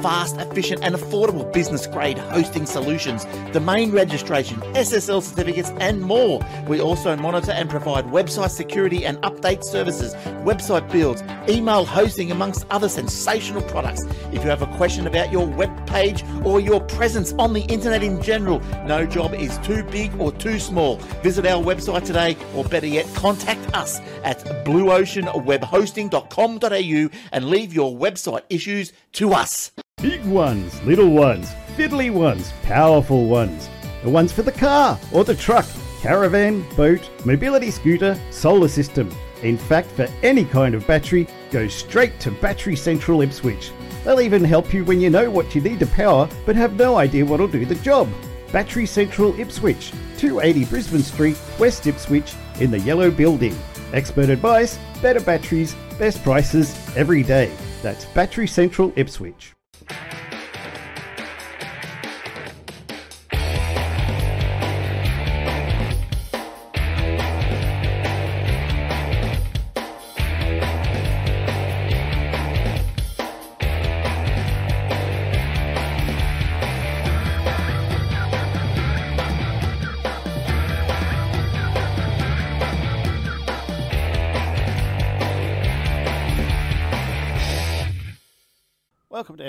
Fast, efficient, and affordable business grade hosting solutions, domain registration, SSL certificates, and more. We also monitor and provide website security and update services, website builds, email hosting, amongst other sensational products. If you have a question about your web page or your presence on the internet in general, no job is too big or too small. Visit our website today, or better yet, contact us at blueoceanwebhosting.com.au and leave your website issues to us. Big ones, little ones, fiddly ones, powerful ones. The ones for the car or the truck, caravan, boat, mobility scooter, solar system. In fact, for any kind of battery, go straight to Battery Central Ipswich. They'll even help you when you know what you need to power but have no idea what'll do the job. Battery Central Ipswich, 280 Brisbane Street, West Ipswich, in the yellow building. Expert advice, better batteries, best prices every day. That's Battery Central Ipswich. Welcome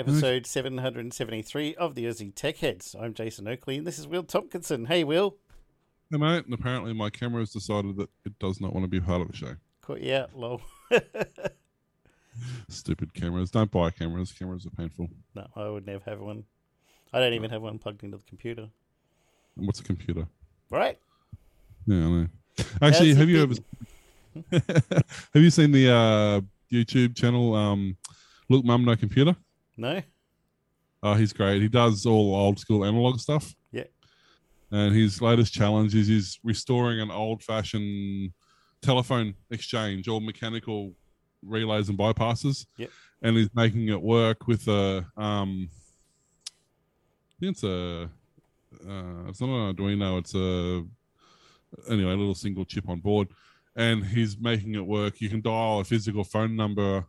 episode 773 of the Aussie Tech Heads. I'm Jason Oakley and this is Will Tompkinson. Hey, Will. Hey, mate, and apparently my camera has decided that it does not want to be part of the show. You out, lol. Stupid cameras. Don't buy cameras. Cameras are painful. no, I would never have one. I don't even have one plugged into the computer. And what's a computer? Right? Yeah, I know. Actually, have you ever have you seen the uh, YouTube channel um, Look Mum No Computer? No? Oh, he's great. He does all old school analog stuff. Yeah. And his latest challenge is he's restoring an old fashioned telephone exchange, all mechanical relays and bypasses. Yep. And he's making it work with a um I think it's a uh, it's not an Arduino, it's a anyway, a little single chip on board. And he's making it work. You can dial a physical phone number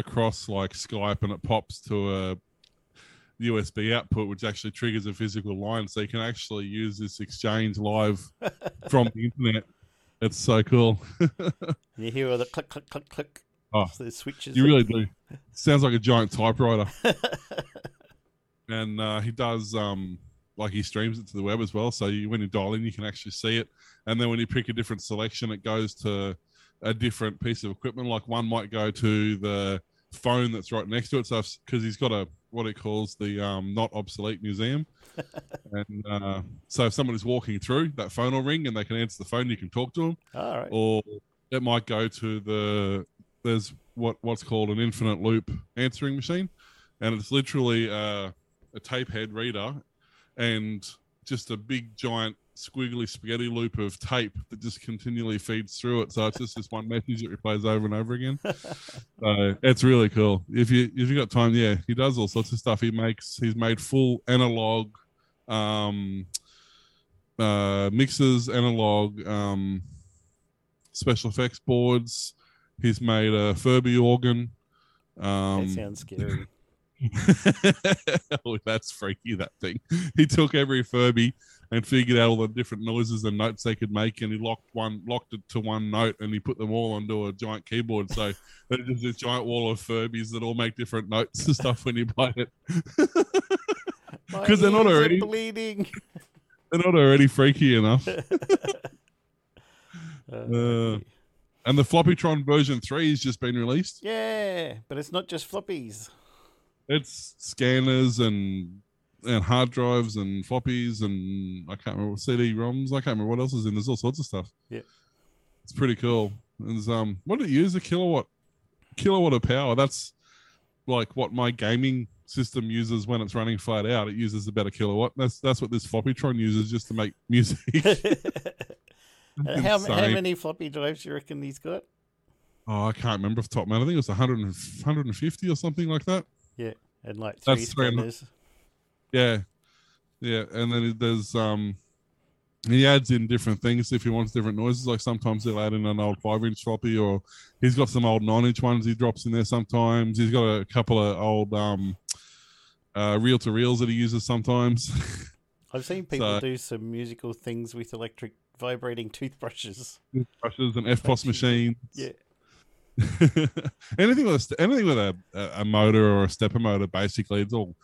across like Skype and it pops to a USB output, which actually triggers a physical line. So you can actually use this exchange live from the internet. It's so cool. You hear all the click, click, click, click. Oh, the switches. you really do. Sounds like a giant typewriter. and uh, he does um like he streams it to the web as well. So you, when you dial in, you can actually see it. And then when you pick a different selection, it goes to a different piece of equipment. Like one might go to the phone that's right next to it. So because he's got a what he calls the um, not obsolete museum. and uh, so if someone is walking through, that phone will ring and they can answer the phone. You can talk to them All right. or it might go to the there's what what's called an infinite loop answering machine, and it's literally uh, a tape head reader and just a big giant squiggly spaghetti loop of tape that just continually feeds through it. So it's just this one message that replays over and over again. so it's really cool. If you if you got time, yeah, he does all sorts of stuff. He makes he's made full analog um uh mixers, analog um special effects boards. He's made a Furby organ. Um, that sounds scary. oh, that's freaky, that thing. He took every Furby and figured out all the different noises and notes they could make, and he locked one, locked it to one note, and he put them all onto a giant keyboard. So there's just this giant wall of Furbies that all make different notes and stuff when you play it. Because they're not already- bleeding. They're not already freaky enough. Uh, and the Floppytron version three has just been released. yeah, but it's not just floppies. It's scanners and and hard drives and floppies and I can't remember CD ROMs. I can't remember what else is in. There's all sorts of stuff. Yeah. it's pretty cool. There's um, what did it use? A kilowatt kilowatt of power. That's like what my gaming system uses when it's running flat out. It uses about a kilowatt. That's that's what this Floppytron uses just to make music. How, how many floppy drives do you reckon he's got? Oh, I can't remember off the top, man. I think it was 100 150 or something like that. Yeah, and like three That's and scanners. Yeah, yeah, and then there's um, he adds in different things if he wants different noises. Like sometimes he'll add in an old five inch floppy, or he's got some old nine inch ones he drops in there. Sometimes he's got a couple of old um, uh, reel to reels that he uses sometimes. I've seen people So- do some musical things with electric vibrating toothbrushes. brushes and EFTPOS machines. Yeah. anything with a, anything with a, a motor or a stepper motor, basically, it's all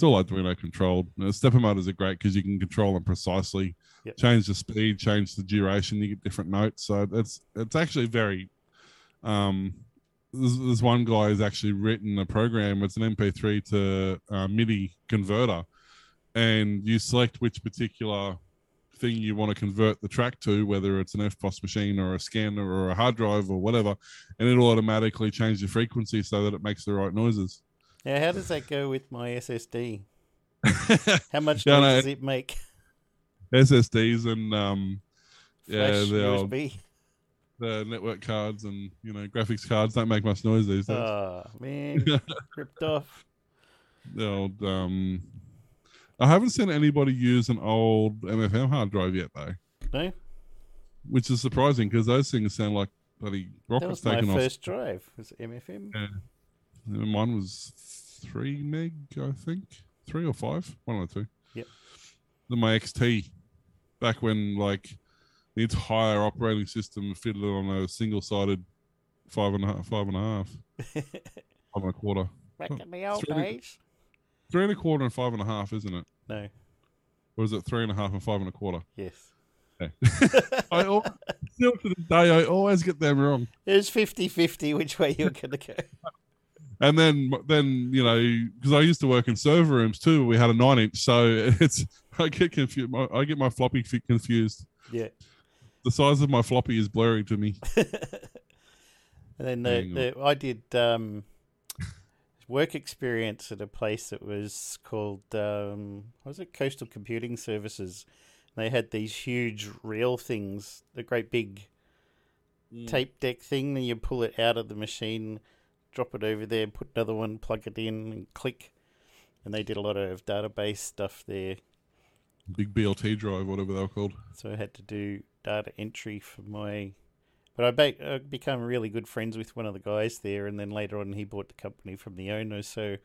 it's all Arduino controlled. And stepper motors are great because you can control them precisely, Yep. change the speed, change the duration. You get different notes, so it's it's actually very. Um, there's, there's one guy who's actually written a program. It's an MP3 to uh, MIDI converter, and you select which particular thing you want to convert the track to, whether it's an EFTPOS machine or a scanner or a hard drive or whatever, and it'll automatically change the frequency so that it makes the right noises. Now, how does that go with my SSD? How much noise no, does it make? SSDs and um, yeah, Flash the old, USB. the network cards and you know graphics cards don't make much noise these days. Oh man, ripped off. the old um, I haven't seen anybody use an old MFM hard drive yet though, No, which is surprising because those things sound like bloody that was my off. first drive. Was MFM? Yeah. Mine was three meg, I think, three or five, one or two. Yep. Then my XT, back when like the entire operating system fitted on a single-sided five and a half, five and a half, five and a quarter, Back in the old It's really- days. three and a quarter and five and a half, isn't it? No. Or is it three and a half and five and a quarter? Yes. I al- still to this day I always get them wrong. It was 50-50 which way you were going to go. And then, then you know, because I used to work in server rooms too. We had a nine-inch, so it's I get confused. I get my floppy confused. Yeah. The size of my floppy is blurry to me. And then the, the, I did um, work experience at a place that was called um, what was it Coastal Computing Services. They had these huge reel things, the great big tape deck thing. and you pull it out of the machine, drop it over there, put another one, plug it in, and click. And they did a lot of database stuff there. Big DLT drive, whatever they were called. So I had to do data entry for my. But I, ba- I became really good friends with one of the guys there, and then later on he bought the company from the owner. So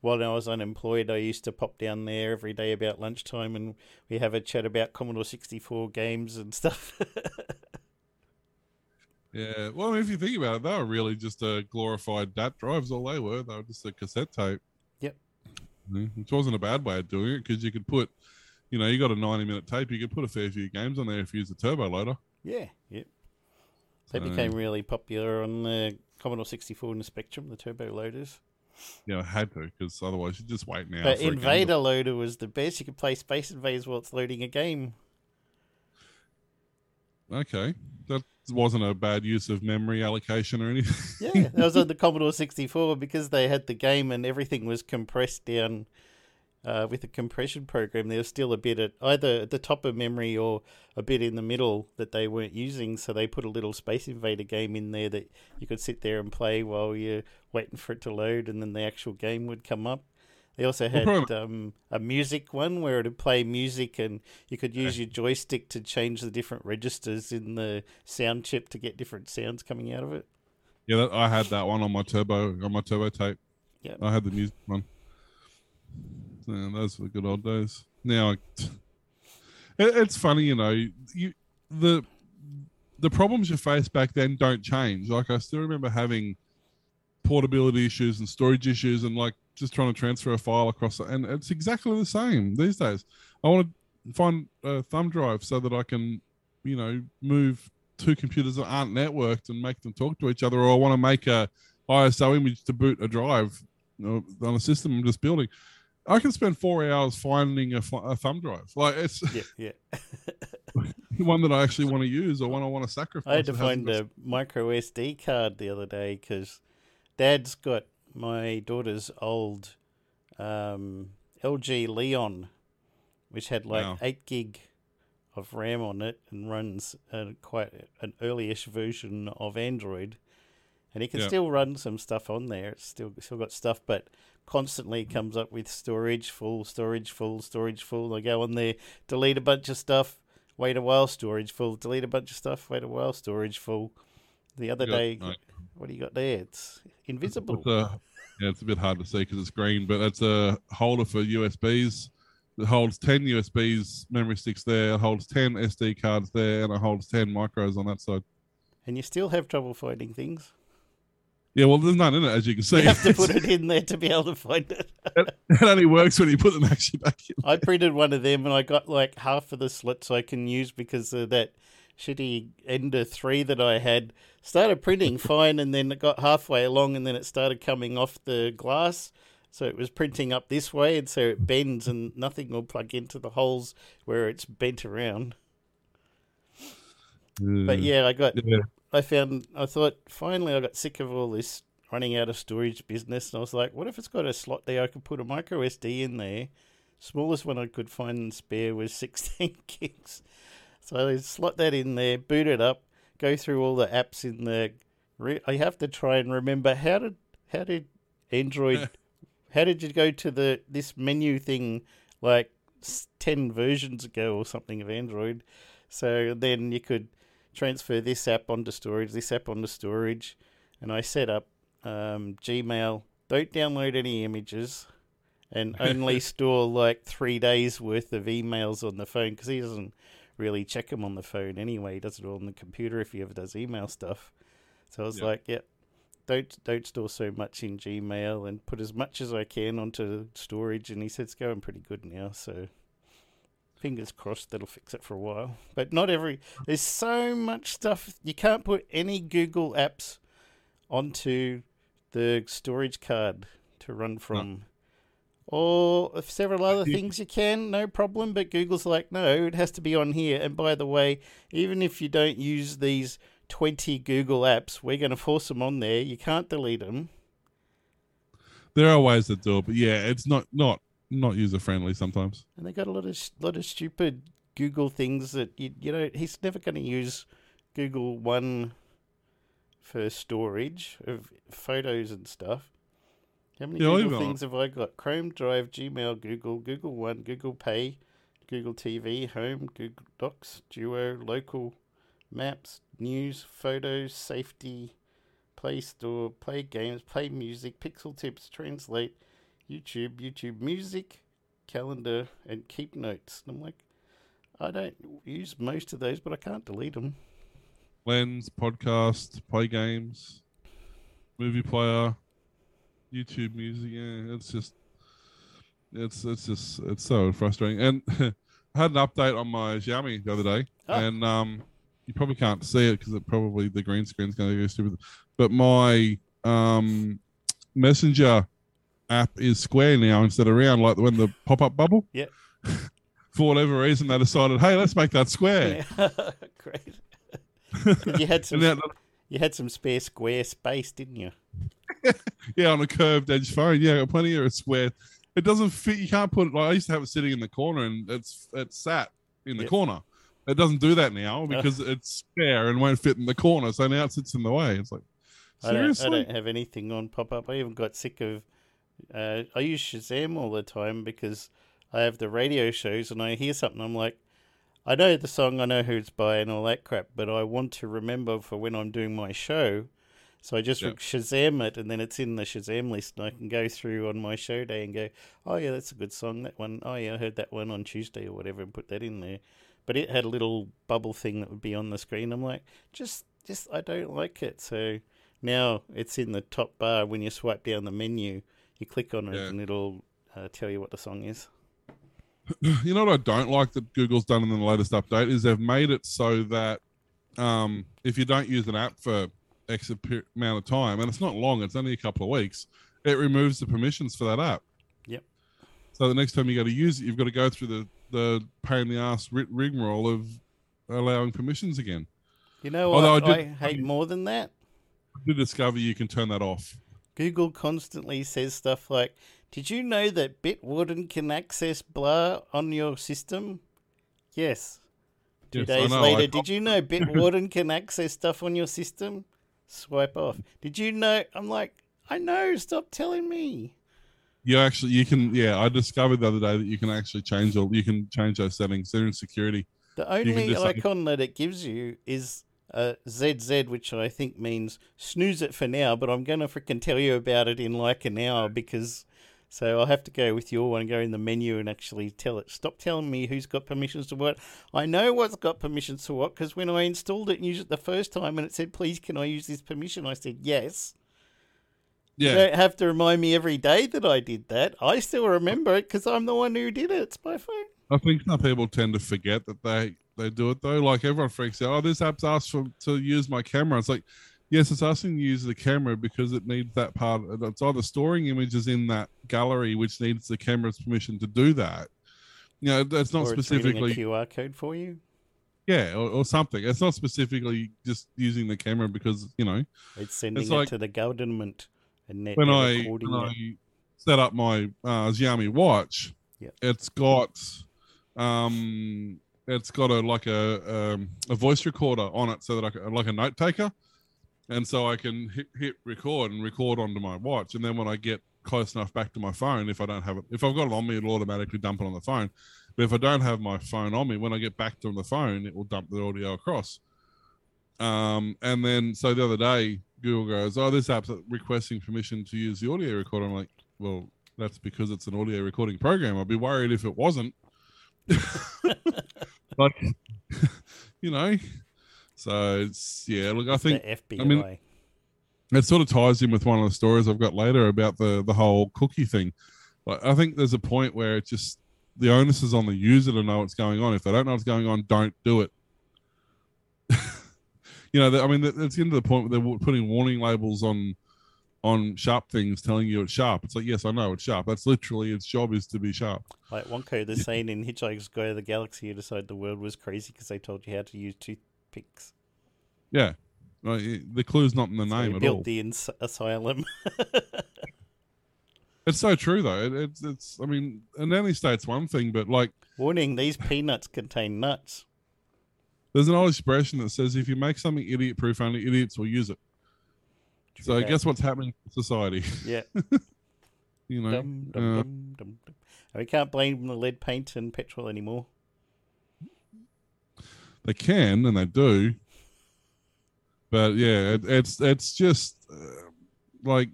while I was unemployed, I used to pop down there every day about lunchtime, and we have a chat about Commodore sixty four games and stuff. Yeah. Well, I mean, if you think about it, they were really just a glorified DAT drives. All they were, they were just a cassette tape. Yep. Which wasn't a bad way of doing it because you could put, you know, you got a ninety-minute tape. You could put a fair few games on there if you use a turbo loader. yeah, yep. They So- became really popular on the Commodore sixty four and the Spectrum, the turbo loaders. Yeah, I had to because otherwise you're just wait now. But for a game to- Invader Loader was the best. You could play Space Invaders while it's loading a game. Okay, that wasn't a bad use of memory allocation or anything. Yeah, that was on the Commodore 64 because they had the game and everything was compressed down uh, with a compression program. There was still a bit at either at the top of memory or a bit in the middle that they weren't using. So they put a little Space Invader game in there that you could sit there and play while you're waiting for it to load, and then the actual game would come up. They also had um, a music one where it would play music, and you could use your joystick to change the different registers in the sound chip to get different sounds coming out of it. yeah, that, I had that one on my turbo on my turbo tape. Yep. I had the music one. So, yeah, those were the good old days. Now, it, it's funny, you know, you the the problems you face back then don't change. Like I still remember having portability issues and storage issues, and like just trying to transfer a file across, and it's exactly the same these days. I want to find a thumb drive so that I can, you know, move two computers that aren't networked and make them talk to each other, or I want to make a ISO image to boot a drive you know, on a system I'm just building. I can spend four hours finding a, a thumb drive. Like it's Yeah, yeah. one that I actually want to use or one I want to sacrifice. I had to find a micro SD card the other day because Dad's got my daughter's old um, LG Leon, which had like Wow. eight gig of RAM on it and runs uh, quite an early-ish version of Android, and it can Yeah. still run some stuff on there. It's still still got stuff, but constantly comes up with storage full, storage full, storage full. I go on there, delete a bunch of stuff, wait a while, storage full, delete a bunch of stuff, wait a while, storage full. The other got- day, right. what do you got there? It's invisible. With the, Yeah, it's a bit hard to see because it's green, but it's a holder for USBs. It holds 10 USBs memory sticks there, it holds 10 SD cards there, and it holds 10 micros on that side. And you still have trouble finding things. Yeah, well, there's none in it, as you can see. You have to put it in there to be able to find it. it only works when you put them actually back in. I printed one of them and I got like half of the slots I can use because of that shitty Ender 3 that I had. Started printing fine and then it got halfway along and then it started coming off the glass. So it was printing up this way and so it bends and nothing will plug into the holes where it's bent around. But hmm. yeah, I got Yeah. I found I thought finally I got sick of all this running out of storage business and I was like, what if it's got a slot there I could put a micro SD in there? Smallest one I could find and spare was sixteen gigs. So I slot that in there, boot it up, go through all the apps in there. I have to try and remember how did how did Android how did you go to the this menu thing like 10 versions ago or something of Android? So then you could transfer this app onto storage, this app onto storage, and I set up um, Gmail. Don't download any images, and only store like three days worth of emails on the phone because he doesn't really check them on the phone anyway. He does it all on the computer if he ever does email stuff. So I was Yeah. like, yep. Don't don't store so much in Gmail and put as much as I can onto storage. And he said it's going pretty good now. So fingers crossed that'll fix it for a while. But not every. There's so much stuff you can't put any Google apps onto the storage card to run from. Or several other things you can, no problem. But Google's like, no, it has to be on here. And by the way, even if you don't use these 20 Google apps, we're going to force them on there. You can't delete them. There are ways to do it, but yeah, it's not not not user friendly sometimes. And they got a lot of lot of stupid Google things that you you know he's never going to use Google One for storage of photos and stuff. How many Yeah, Google things have I got? Chrome Drive, Gmail, Google, Google One, Google Pay, Google TV, Home, Google Docs, Duo, Local, Maps, News, Photos, Safety, Play Store, Play Games, Play Music, Pixel Tips, Translate, YouTube, YouTube Music, Calendar, and Keep Notes. And I'm like, I don't use most of those, but I can't delete them. Lens, podcast, play games, movie player, YouTube music. Yeah, it's just it's it's just it's so frustrating. And I had an update on my Xiaomi the other day, Oh. and um, you probably can't see it because it probably the green screen's going to go stupid. But my um Messenger app is square now instead of round, like when the pop up bubble. Yep. For whatever reason, they decided, hey, let's make that square. Great. 'Cause you had some you had some spare square space, didn't you? Yeah, on a curved edge phone. Yeah, got plenty of square. It doesn't fit. You can't put it. Like I used to have it sitting in the corner, and it's it's sat in the Yep. corner. It doesn't do that now because it's spare and won't fit in the corner. So now it sits in the way. It's like I don't, seriously. I don't have anything on pop up. I even got sick of. Uh, I use Shazam all the time because I have the radio shows and I hear something. I'm like, I know the song, I know who it's by, and all that crap, but I want to remember for when I'm doing my show. So I just Yep. Shazam it, and then it's in the Shazam list, and I can go through on my show day and go, "Oh yeah, that's a good song. That one, oh yeah, I heard that one on Tuesday or whatever, and put that in there." But it had a little bubble thing that would be on the screen. I'm like, just, just, I don't like it. So now it's in the top bar when you swipe down the menu. You click on it, Yeah. and it'll uh, tell you what the song is. you know what I don't like that Google's done in the latest update is they've made it so that um, if you don't use an app for X amount of time, and it's not long, it's only a couple of weeks, it removes the permissions for that app. Yep. So the next time you go to use it, you've got to go through the the pain in the ass rigmarole of allowing permissions again. You know Although what I I, did- hate more than that? I did discover you can turn that off. Google constantly says stuff like, "Did you know that Bitwarden can access blah on your system?" Yes. Two Yes, days later, I- did you know Bitwarden can access stuff on your system? Swipe off. Did you know? I'm like, I know. Stop telling me. You actually, you can, yeah. I discovered the other day that you can actually change all, you can change those settings. They're in security. The only icon that it gives you is uh, ZZ, which I think means snooze it for now, but I'm going to frickin' tell you about it in like an hour because. So I'll have to go with your one, go in the menu and actually tell it. Stop telling me who's got permissions to what. I know what's got permissions to what because when I installed it and used it the first time and it said, please, can I use this permission? I said, yes. You Yeah, don't have to remind me every day that I did that. I still remember it because I'm the one who did it. It's my phone. I think some people tend to forget that they they do it though. Like everyone freaks out. Oh, this app's asked for to use my camera. It's like, yes, it's asking you to use the camera because it needs that part. It's either storing images in that gallery, which needs the camera's permission to do that. You know, that's not or it's a specifically QR code for you. yeah, or, or something. It's not specifically just using the camera because you know It's sending It's it like- to the government and when I when it. I set up my uh, Xiaomi watch, Yeah. it's got um, it's got a like a um, a voice recorder on it, so that I can, like a note taker, and so I can hit, hit record and record onto my watch, and then when I get close enough back to my phone, if I don't have it, if I've got it on me, it'll automatically dump it on the phone. But if I don't have my phone on me, when I get back to the phone, it will dump the audio across. Um, and then so the other day, Google goes, "Oh, this app's requesting permission to use the audio recorder." I'm like, "Well, that's because it's an audio recording program. I'd be worried if it wasn't." like, you know. So it's yeah. Look, I think. I mean- it sort of ties in with one of the stories I've got later about the the whole cookie thing. Like, I think there's a point where it just the onus is on the user to know what's going on. If they don't know what's going on, don't do it. you know, I mean, it's getting to the point where they're putting warning labels on on sharp things, telling you it's sharp. It's like, yes, I know it's sharp. That's literally its job is to be sharp. like Wonko the Sane in Hitchhiker's Guide to the Galaxy, you decided the world was crazy because they told you how to use toothpicks. Yeah, Like, it- the clue's not in the So name at built all. the ins- asylum. It's so true though. It, it's it's. I mean, a nanny state's one thing, but like. Warning: These peanuts contain nuts. There's an old expression that says if you make something idiot proof, only idiots will use it. So I guess what's happening in society, Yeah. you know, Dum, dum, uh, dum, dum, dum. And we can't blame the lead paint and petrol anymore. they can and they do, but yeah, it, it's it's just uh, like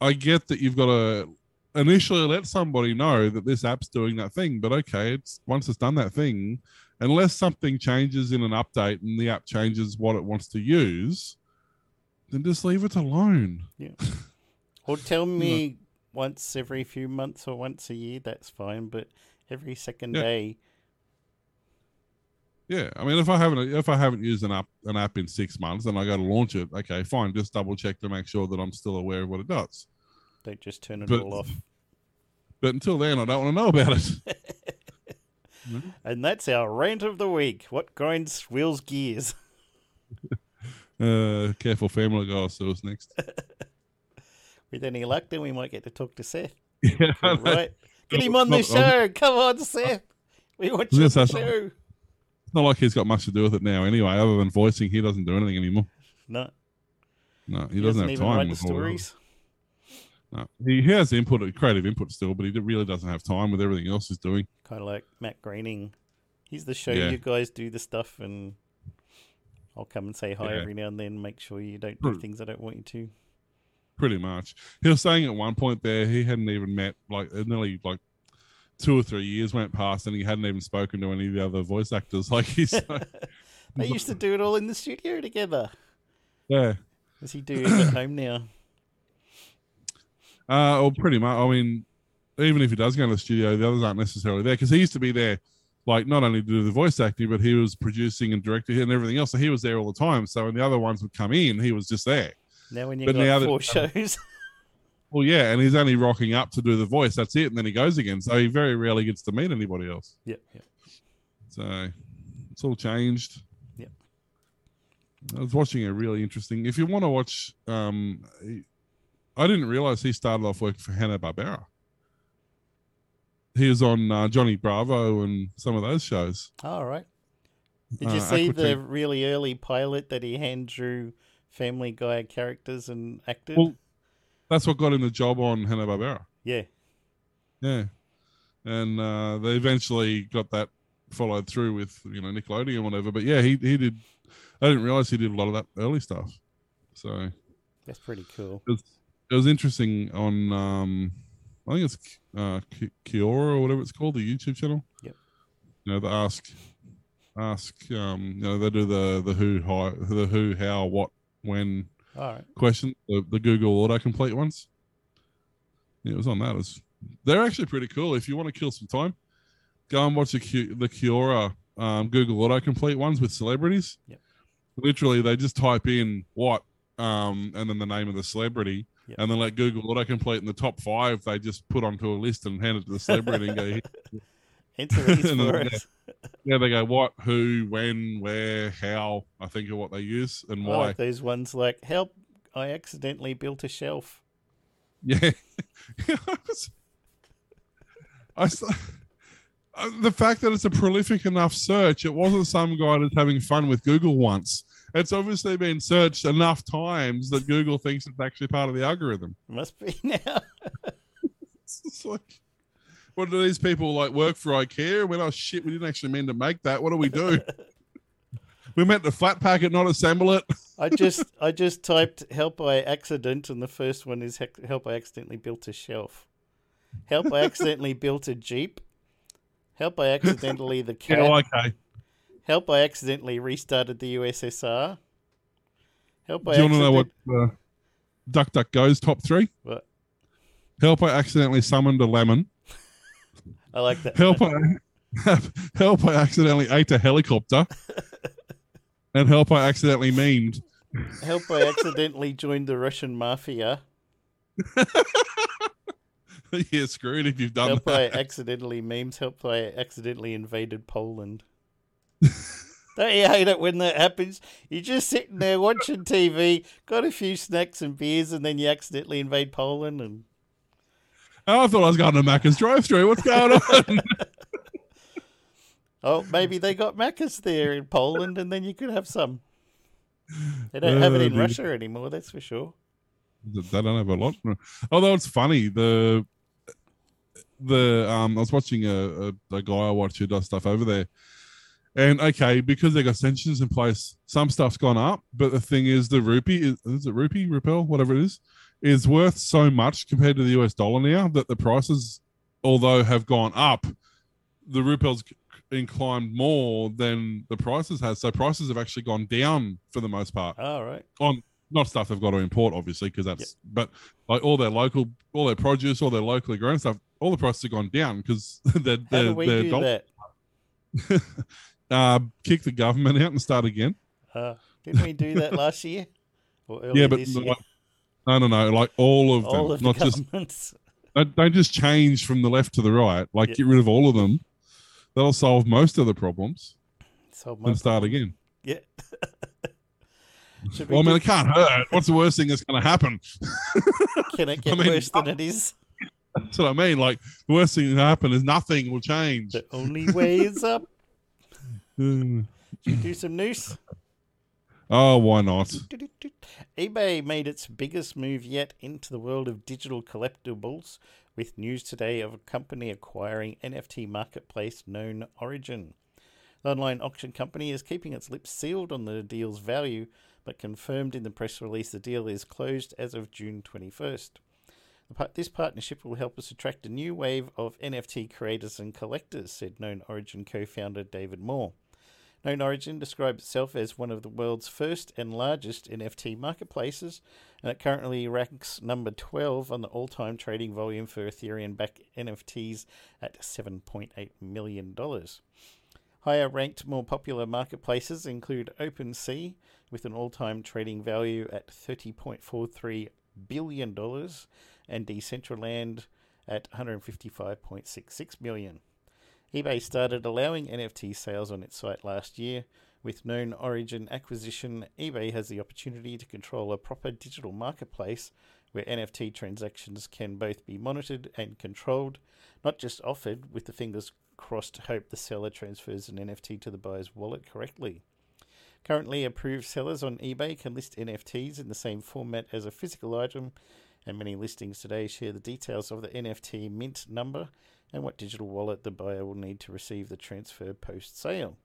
I get that you've got to initially let somebody know that this app's doing that thing, but okay, it's once it's done that thing, unless something changes in an update and the app changes what it wants to use, then just leave it alone. Yeah. Or tell me once every few months or once a year, that's fine. But every second Yeah. day, Yeah, I mean, if I haven't if I haven't used an app an app in six months and I go to launch it, okay, fine, just double check to make sure that I'm still aware of what it does. don't just turn it But- all off. But until then, I don't want to know about it. Mm-hmm. And that's our rant of the week. What grinds wheels gears? Uh, careful, family guy us next. With any luck, then we might get to talk to Seth. yeah. Right? Get him on the not- show. Come on, Seth. We want you Yes, show. It's not like he's got much to do with it now, anyway. Other than voicing, he doesn't do anything anymore. No, No, he, he, doesn't, have even time. write the with all that. stories. No. He, has input, creative input still, but he really doesn't have time with everything else he's doing. Kind of like Matt Groening. He's the show. Yeah. You guys do the stuff, and I'll come and say hi Yeah. every now and then. Make sure you don't do things I don't want you to. pretty much. He was saying at one point there he hadn't even met like nearly like two or three years went past and he hadn't even spoken to any of the other voice actors. Like he's They used to do it all in the studio together. yeah. Does he do it at home now? Uh well pretty much I mean even if he does go to the studio, the others aren't necessarily there because he used to be there like not only to do the voice acting, but he was producing and directing and everything else. So he was there all the time. So when the other ones would come in, he was just there. Now when you've But got that- four shows, Well, yeah, and he's only rocking up to do the voice. That's it, and then he goes again. So he very rarely gets to meet anybody else. yeah, yeah. So it's all changed. Yep. I was watching a really interesting. If you want to watch, um, I didn't realize he started off working for Hanna Barbera. He was on uh, Johnny Bravo and some of those shows. All right. Did you Uh, see the really early pilot that he hand drew Family Guy characters and acted? Well- That's what got him the job on Hanna Barbera. yeah. Yeah, and uh, they eventually got that followed through with you know Nickelodeon and whatever. But yeah, he he did. I didn't realize he did a lot of that early stuff. So That's pretty cool. it was, it was interesting on um I think it's uh Ki- Kiora or whatever it's called, the YouTube channel. Yep. You know, the ask ask um you know, they do the the who how the who, how, what, when All right. question, the, the Google autocomplete ones. Yeah, it was on that. It was, they're actually pretty cool. If you want to kill some time, go and watch the Ki- the Kiora um, Google autocomplete ones with celebrities. Yep. Literally, they just type in what um, and then the name of the celebrity, Yep. and then let Google autocomplete in the top five. They just put onto a list and hand it to the celebrity and go. Enter these for then, us. yeah, they go what, who, when, where, how. I think are what they use and I why. like those ones like, help, I accidentally built a shelf. Yeah. I was- I uh, the fact that it's a prolific enough search, it wasn't some guy that's having fun with Google once. It's obviously been searched enough times that Google thinks it's actually part of the algorithm. Must be now. It's like, what do these people like work for IKEA? When oh shit, we didn't actually mean to make that. What do we do? we meant to flat pack it, not assemble it. I just I just typed help by accident, and the first one is help I accidentally built a shelf. Help I accidentally built a jeep. Help I accidentally the cat. Yeah, okay. Help I accidentally restarted the USSR. Help I Do you want to know what Duck uh, DuckDuckGo's top three? What? Help! I accidentally summoned a lemon. I like that. Help! I help! I accidentally ate a helicopter. and help! I accidentally memed. Help I accidentally joined the Russian mafia. You're screwed if you've done that. Help I accidentally memes. Help I accidentally invaded Poland. Don't you hate it when that happens? You're just sitting there watching TV, got a few snacks and beers, and then you accidentally invade Poland. And Oh, I thought I was going to Macca's drive-through. What's going on? oh, maybe they got Macca's there in Poland, and then you could have some. They don't have it Oh, in dear. Russia anymore, that's for sure. they don't have a lot. Although it's funny, the the um, I was watching a, a, a guy I watch who does stuff over there, and okay, because they got sanctions in place, some stuff's gone up. But the thing is, the rupee is, is it rupee, rupel, whatever it is, is worth so much compared to the US dollar now that the prices, although have gone up, the rupel's inclined more than the prices has. So prices have actually gone down for the most part All right. on not stuff they've got to import, obviously, because that's but like all their local, all their produce, all their locally grown stuff, all the prices have gone down because they're How they're, do we they're do dol- that? uh, kick the government out and start again. Uh, didn't we do that last year? Or yeah, but year? like, no, no, no, like all of all them, of the not just governments. don't, don't just change from the left to the right. Like get rid of all of them. That'll solve most of the problems Solve and start problem. again. Yeah. Well, I mean, it can't hurt. What's the worst thing that's going to happen? can it get mean, worse than it is? That's what I mean. Like the worst thing that happen is nothing will change. The only way is up. Hmm. Should we do some news? Oh, why not? eBay made its biggest move yet into the world of digital collectibles with news today of a company acquiring NFT marketplace known Origin. The online auction company is keeping its lips sealed on the deal's value, but confirmed in the press release the deal is closed as of June 21st. This partnership will help us attract a new wave of NFT creators and collectors, said Known Origin co founder David Moore. Known Origin describes itself as one of the world's first and largest NFT marketplaces, and it currently ranks number 12 on the all time trading volume for Ethereum backed NFTs at $7.8 million. Higher ranked, more popular marketplaces include OpenSea, with an all time trading value at $30.43 billion, and Decentraland at $155.66 million. eBay started allowing NFT sales on its site last year. With known origin acquisition, eBay has the opportunity to control a proper digital marketplace where NFT transactions can both be monitored and controlled, not just offered with the fingers crossed to hope the seller transfers an NFT to the buyer's wallet correctly. Currently, approved sellers on eBay can list NFTs in the same format as a physical item, and many listings today share the details of the NFT mint number and what digital wallet the buyer will need to receive the transfer post sale.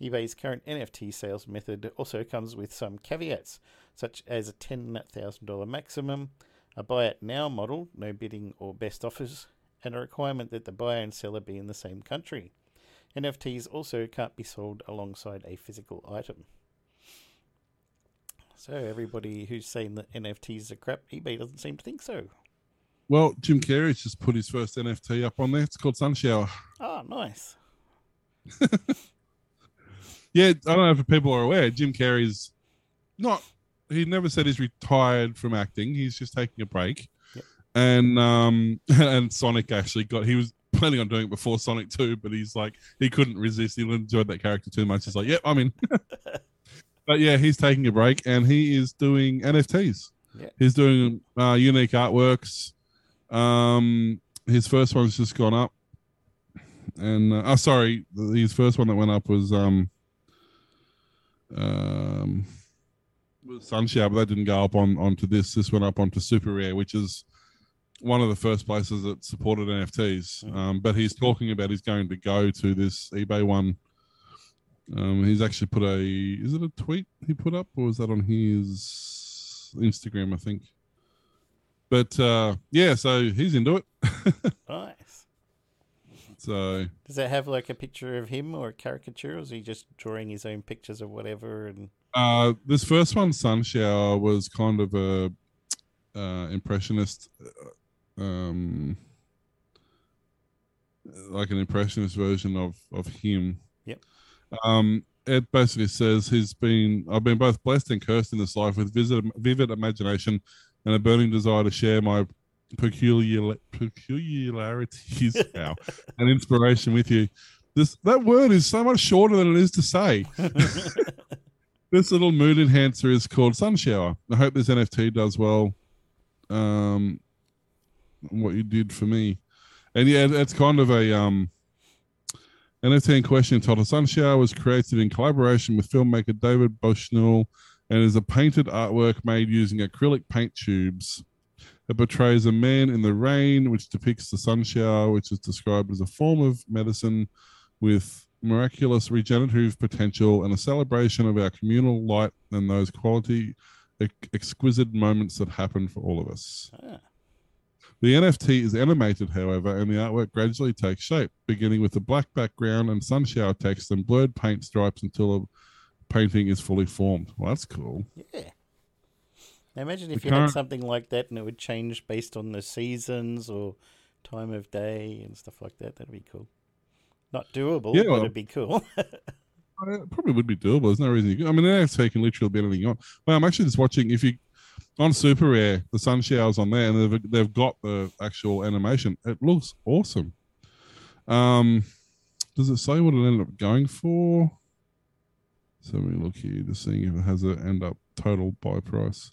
eBay's current NFT sales method also comes with some caveats, such as a $10,000 maximum, a buy it now model, no bidding or best offers, and a requirement that the buyer and seller be in the same country. NFTs also can't be sold alongside a physical item. So everybody who's saying that NFTs are crap, eBay doesn't seem to think so. Well, Jim Carrey's just put his first NFT up on there. It's called Sunshower. Oh, nice. Yeah, I don't know if people are aware. Jim Carrey's not. He never said he's retired from acting. He's just taking a break. Yep. And um and Sonic actually got. He was planning on doing it before Sonic Two, but he's like he couldn't resist. He enjoyed that character too much. He's like, yep, I'm in. but yeah, he's taking a break and he is doing NFTs. Yeah. He's doing uh, unique artworks. Um, his first one's just gone up, and uh, oh, sorry, his first one that went up was um, um, was Sunshower, but that didn't go up on onto this. This went up onto Super Rare, which is one of the first places that supported NFTs. Mhm. Um, but he's talking about he's going to go to this eBay one. Um, he's actually put a is it a tweet he put up or was that on his Instagram? I think. But uh, yeah, so he's into it. Nice. so Does it have like a picture of him or a caricature, or is he just drawing his own pictures or whatever? And Uh, this first one, Sunshower, was kind of a uh, impressionist, uh, um, like an impressionist version of of him. Yep. Um, it basically says he's been I've been both blessed and cursed in this life with vivid, vivid imagination and a burning desire to share my peculiar peculiarities wow, and inspiration with you. This that word is so much shorter than it is to say. this little mood enhancer is called Sunshower. I hope this NFT does well. Um, what you did for me, and yeah, that's kind of a um. NFT in question entitled Sunshower was created in collaboration with filmmaker David Bushnell and is a painted artwork made using acrylic paint tubes. It portrays a man in the rain, which depicts the sun shower, which is described as a form of medicine with miraculous regenerative potential and a celebration of our communal light and those quality, ex- exquisite moments that happen for all of us. ah, The NFT is animated, however, and the artwork gradually takes shape, beginning with a black background and sun shower text and blurred paint stripes until a painting is fully formed. Well, that's cool. yeah. Now imagine if The you had something like that and it would change based on the seasons or time of day and stuff like that. That'd be cool. Not doable, Yeah, but well- it'd be cool. It probably would be doable. There's no reason you could. I mean, NFT can literally be anything on. Well, I'm actually just watching. If you on Super Rare, the sun showers on there, and they've they've got the actual animation. It looks awesome. Um, does it say what it ended up going for? So let me look here, just seeing if it has a end up total buy price.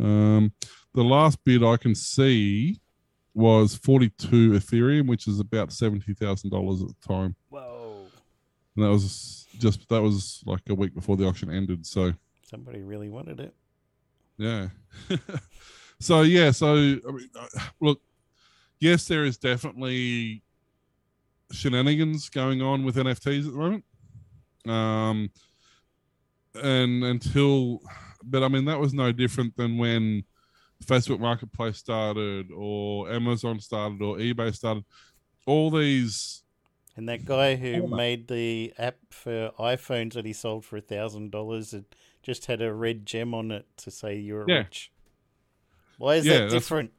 Um, the last bid I can see was 42 Ethereum, which is about seventy thousand dollars at the time. Whoa. And that was just that was like a week before the auction ended. So Somebody really wanted it. yeah. so yeah. So I mean, uh, look, yes, there is definitely shenanigans going on with NFTs at the moment. Um, and until, but I mean that was no different than when Facebook Marketplace started, or Amazon started, or eBay started. All these And that guy who made the app for iPhones that he sold for a thousand dollars, it just had a red gem on it to say you're Yeah. rich. Why is Yeah, that different?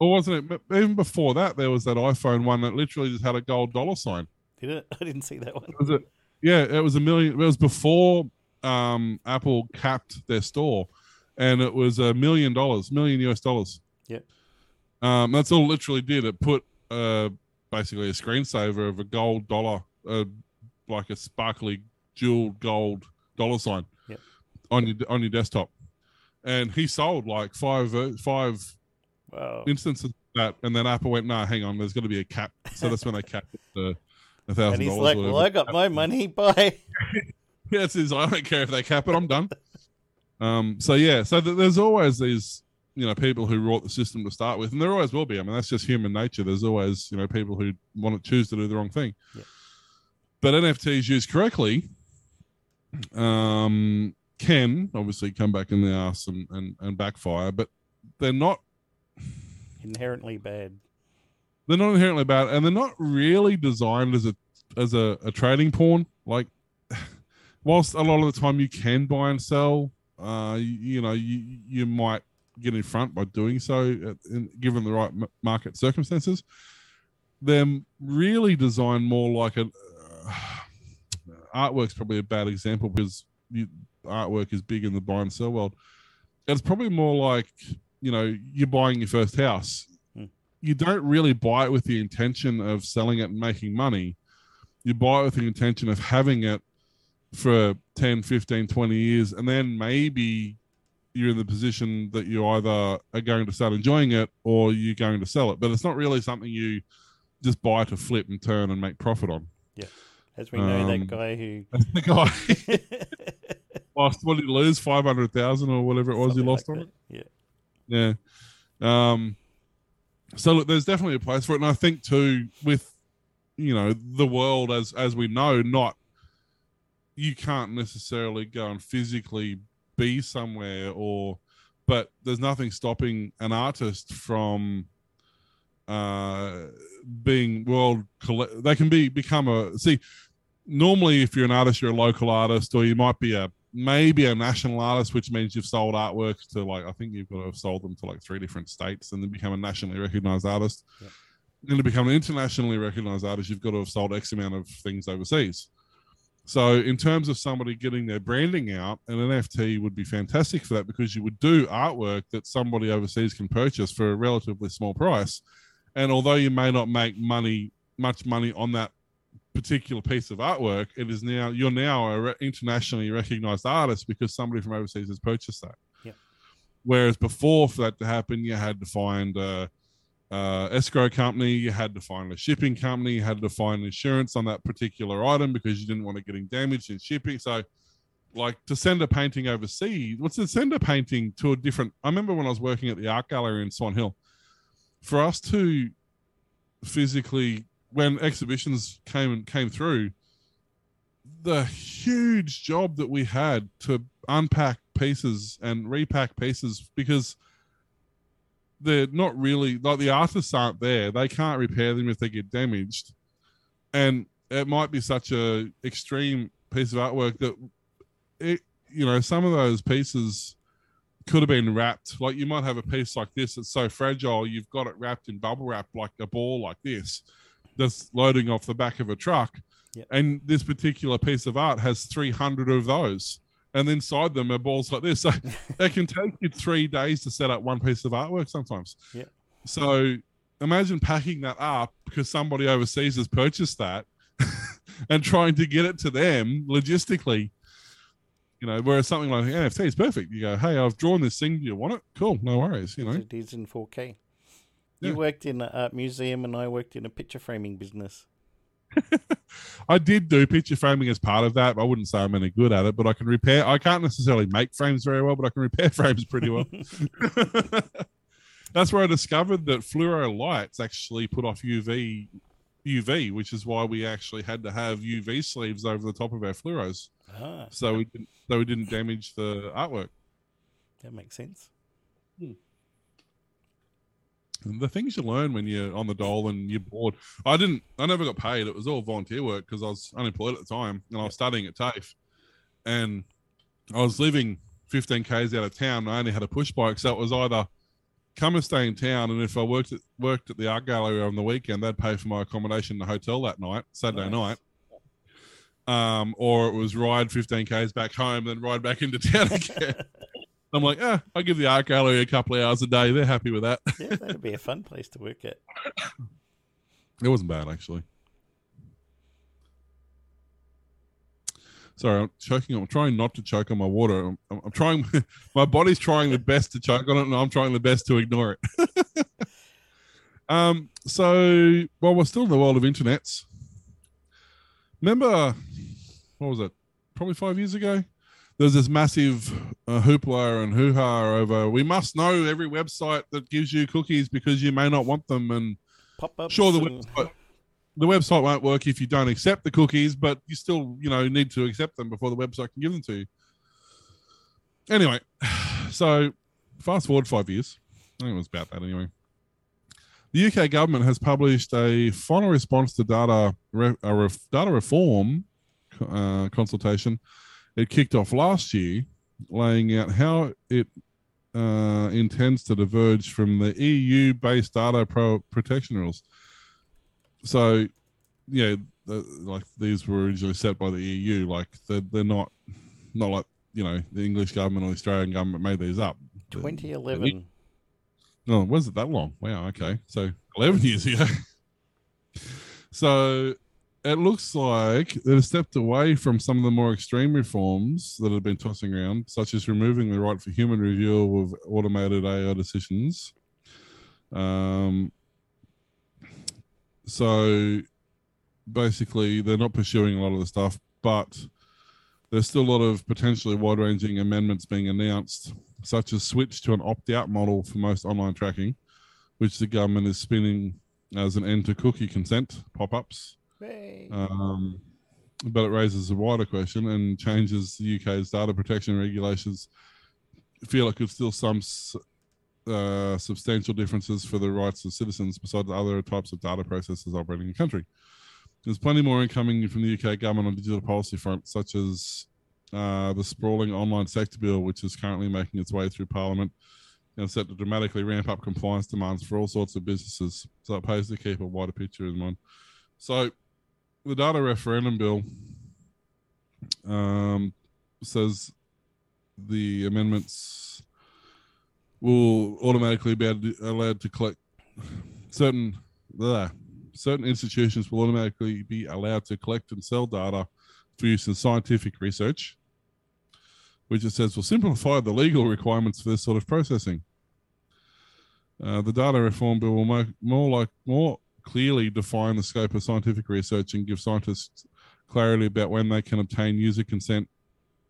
Or wasn't it? But even before that, there was that iPhone one that literally just had a gold dollar sign. Did it? I didn't see that one. Was it? Yeah, it was a million. It was before um, Apple capped their store, and it was a million dollars, million US dollars. Yep. Um, that's all it literally did. It put uh, basically a screensaver of a gold dollar, uh, like a sparkly jeweled gold dollar sign, Yep. on your on your desktop. And he sold like five uh, five Wow. instances of that, and then Apple went, "No, hang on, there's got to be a cap." So that's when they capped to a And he's like, "Well. I got my money. Bye." Yeah, it's his, I don't care if they cap it. I'm done. um. So yeah. So th- there's always these you know people who wrought the system to start with, and there always will be. I mean, that's just human nature. There's always you know people who want to choose to do the wrong thing. Yeah. But NFTs used correctly, um, can obviously come back in the ass and, and, and backfire, but they're not Inherently bad. they're not inherently bad, and they're not really designed as a as a, a trading pawn. Like, whilst a lot of the time you can buy and sell, uh, you, you know, you you might get in front by doing so, at, in, given the right m- market circumstances. They're really designed more like an uh, artwork's probably a bad example because you, artwork is big in the buy and sell world. It's probably more like you know you're buying your first house you don't really buy it with the intention of selling it and making money. You buy it with the intention of having it for 10, 15, 20 years, and then maybe you're in the position that you either are going to start enjoying it or you're going to sell it. But it's not really something you just buy to flip and turn and make profit on. Yeah. As we know, Um, that guy who. The guy lost, what did he lose? 500,000 or whatever it was he lost like on it? Yeah. Yeah. Um, so look, there's definitely a place for it, and I think too, with you know the world as as we know, not you can't necessarily go and physically be somewhere, or but there's nothing stopping an artist from uh being world they can be become a see normally if you're an artist you're a local artist or you might be a maybe a national artist, which means you've sold artwork to like I think you've got to have sold them to like three different states and then become a nationally recognized artist. Yep. And to become an internationally recognized artist, you've got to have sold X amount of things overseas. So in terms of somebody getting their branding out, an NFT would be fantastic for that because you would do artwork that somebody overseas can purchase for a relatively small price. And although you may not make money, much money on that particular piece of artwork, it is now you're now a re- internationally recognized artist because somebody from overseas has purchased that. Yeah. Whereas before, for that to happen, you had to find a, a escrow company, you had to find a shipping company, you had to find insurance on that particular item because you didn't want it getting damaged in shipping. So, like to send a painting overseas, what's to send a painting to a different? I remember when I was working at the art gallery in Swan Hill, for us to physically when exhibitions came and came through, the huge job that we had to unpack pieces and repack pieces because they're not really like the artists aren't there. They can't repair them if they get damaged. And it might be such a extreme piece of artwork that it you know, some of those pieces could have been wrapped. Like you might have a piece like this that's so fragile, you've got it wrapped in bubble wrap like a ball like this that's loading off the back of a truck. Yep. And this particular piece of art has 300 of those. And inside them are balls like this. So it can take you three days to set up one piece of artwork sometimes. Yep. So imagine packing that up because somebody overseas has purchased that and trying to get it to them logistically. You know, whereas something like NFT is perfect. You go, hey, I've drawn this thing. Do you want it? Cool, no worries. You know, It is in 4K. Yeah. You worked in an art museum, and I worked in a picture framing business. I did do picture framing as part of that. I wouldn't say I'm any good at it, but I can repair. I can't necessarily make frames very well, but I can repair frames pretty well. That's where I discovered that fluoro lights actually put off UV, UV, which is why we actually had to have UV sleeves over the top of our fluoros, ah, so we didn't, so we didn't damage the artwork. that makes sense. And the things you learn when you're on the dole and you're bored. I didn't. I never got paid. It was all volunteer work because I was unemployed at the time and I was studying at TAFE, and I was living 15 k's out of town. And I only had a push bike, so it was either come and stay in town, and if I worked at worked at the art gallery on the weekend, they'd pay for my accommodation in the hotel that night, Saturday Nice. night. Um, or it was ride 15 k's back home, then ride back into town again. I'm like, ah, I give the art gallery a couple of hours a day. They're happy with that. Yeah, that'd be a fun place to work at. It wasn't bad actually. Sorry, I'm choking. I'm trying not to choke on my water. I'm, I'm, I'm trying. My body's trying the best to choke on it, and I'm trying the best to ignore it. um. So, while we're still in the world of internets, remember what was it? Probably five years ago, there's this massive uh, hoopla and hoo ha over. We must know every website that gives you cookies because you may not want them, and Pop up. sure the website the website won't work if you don't accept the cookies, but you still you know need to accept them before the website can give them to you. Anyway, so fast forward five years. I think it was about that anyway. The UK government has published a final response to data re- data reform uh, consultation. It kicked off last year, laying out how it uh, intends to diverge from the EU-based data pro- protection rules. So, yeah, the, like these were originally set by the EU. Like they're, they're not not like you know the English government or the Australian government made these up. 2011. Oh, was it that long? Wow. Okay. So 11 years ago. so it looks like they've stepped away from some of the more extreme reforms that have been tossing around, such as removing the right for human review of automated AI decisions. Um, so basically, they're not pursuing a lot of the stuff, but there's still a lot of potentially wide ranging amendments being announced such as switch to an opt-out model for most online tracking, which the government is spinning as an end to cookie consent pop-ups. Hey. Um, but it raises a wider question and changes the UK's data protection regulations. Feel like there's still some uh, substantial differences for the rights of citizens besides other types of data processes operating in the country. There's plenty more incoming from the UK government on digital policy front, such as uh, the sprawling online sector bill, which is currently making its way through Parliament and set to dramatically ramp up compliance demands for all sorts of businesses. So it pays to keep a wider picture in mind. So the data referendum bill um, says the amendments will automatically be allowed to collect certain blah, certain institutions will automatically be allowed to collect and sell data for use in scientific research, which it says will simplify the legal requirements for this sort of processing. Uh, the data reform bill will make more like more clearly define the scope of scientific research and give scientists clarity about when they can obtain user consent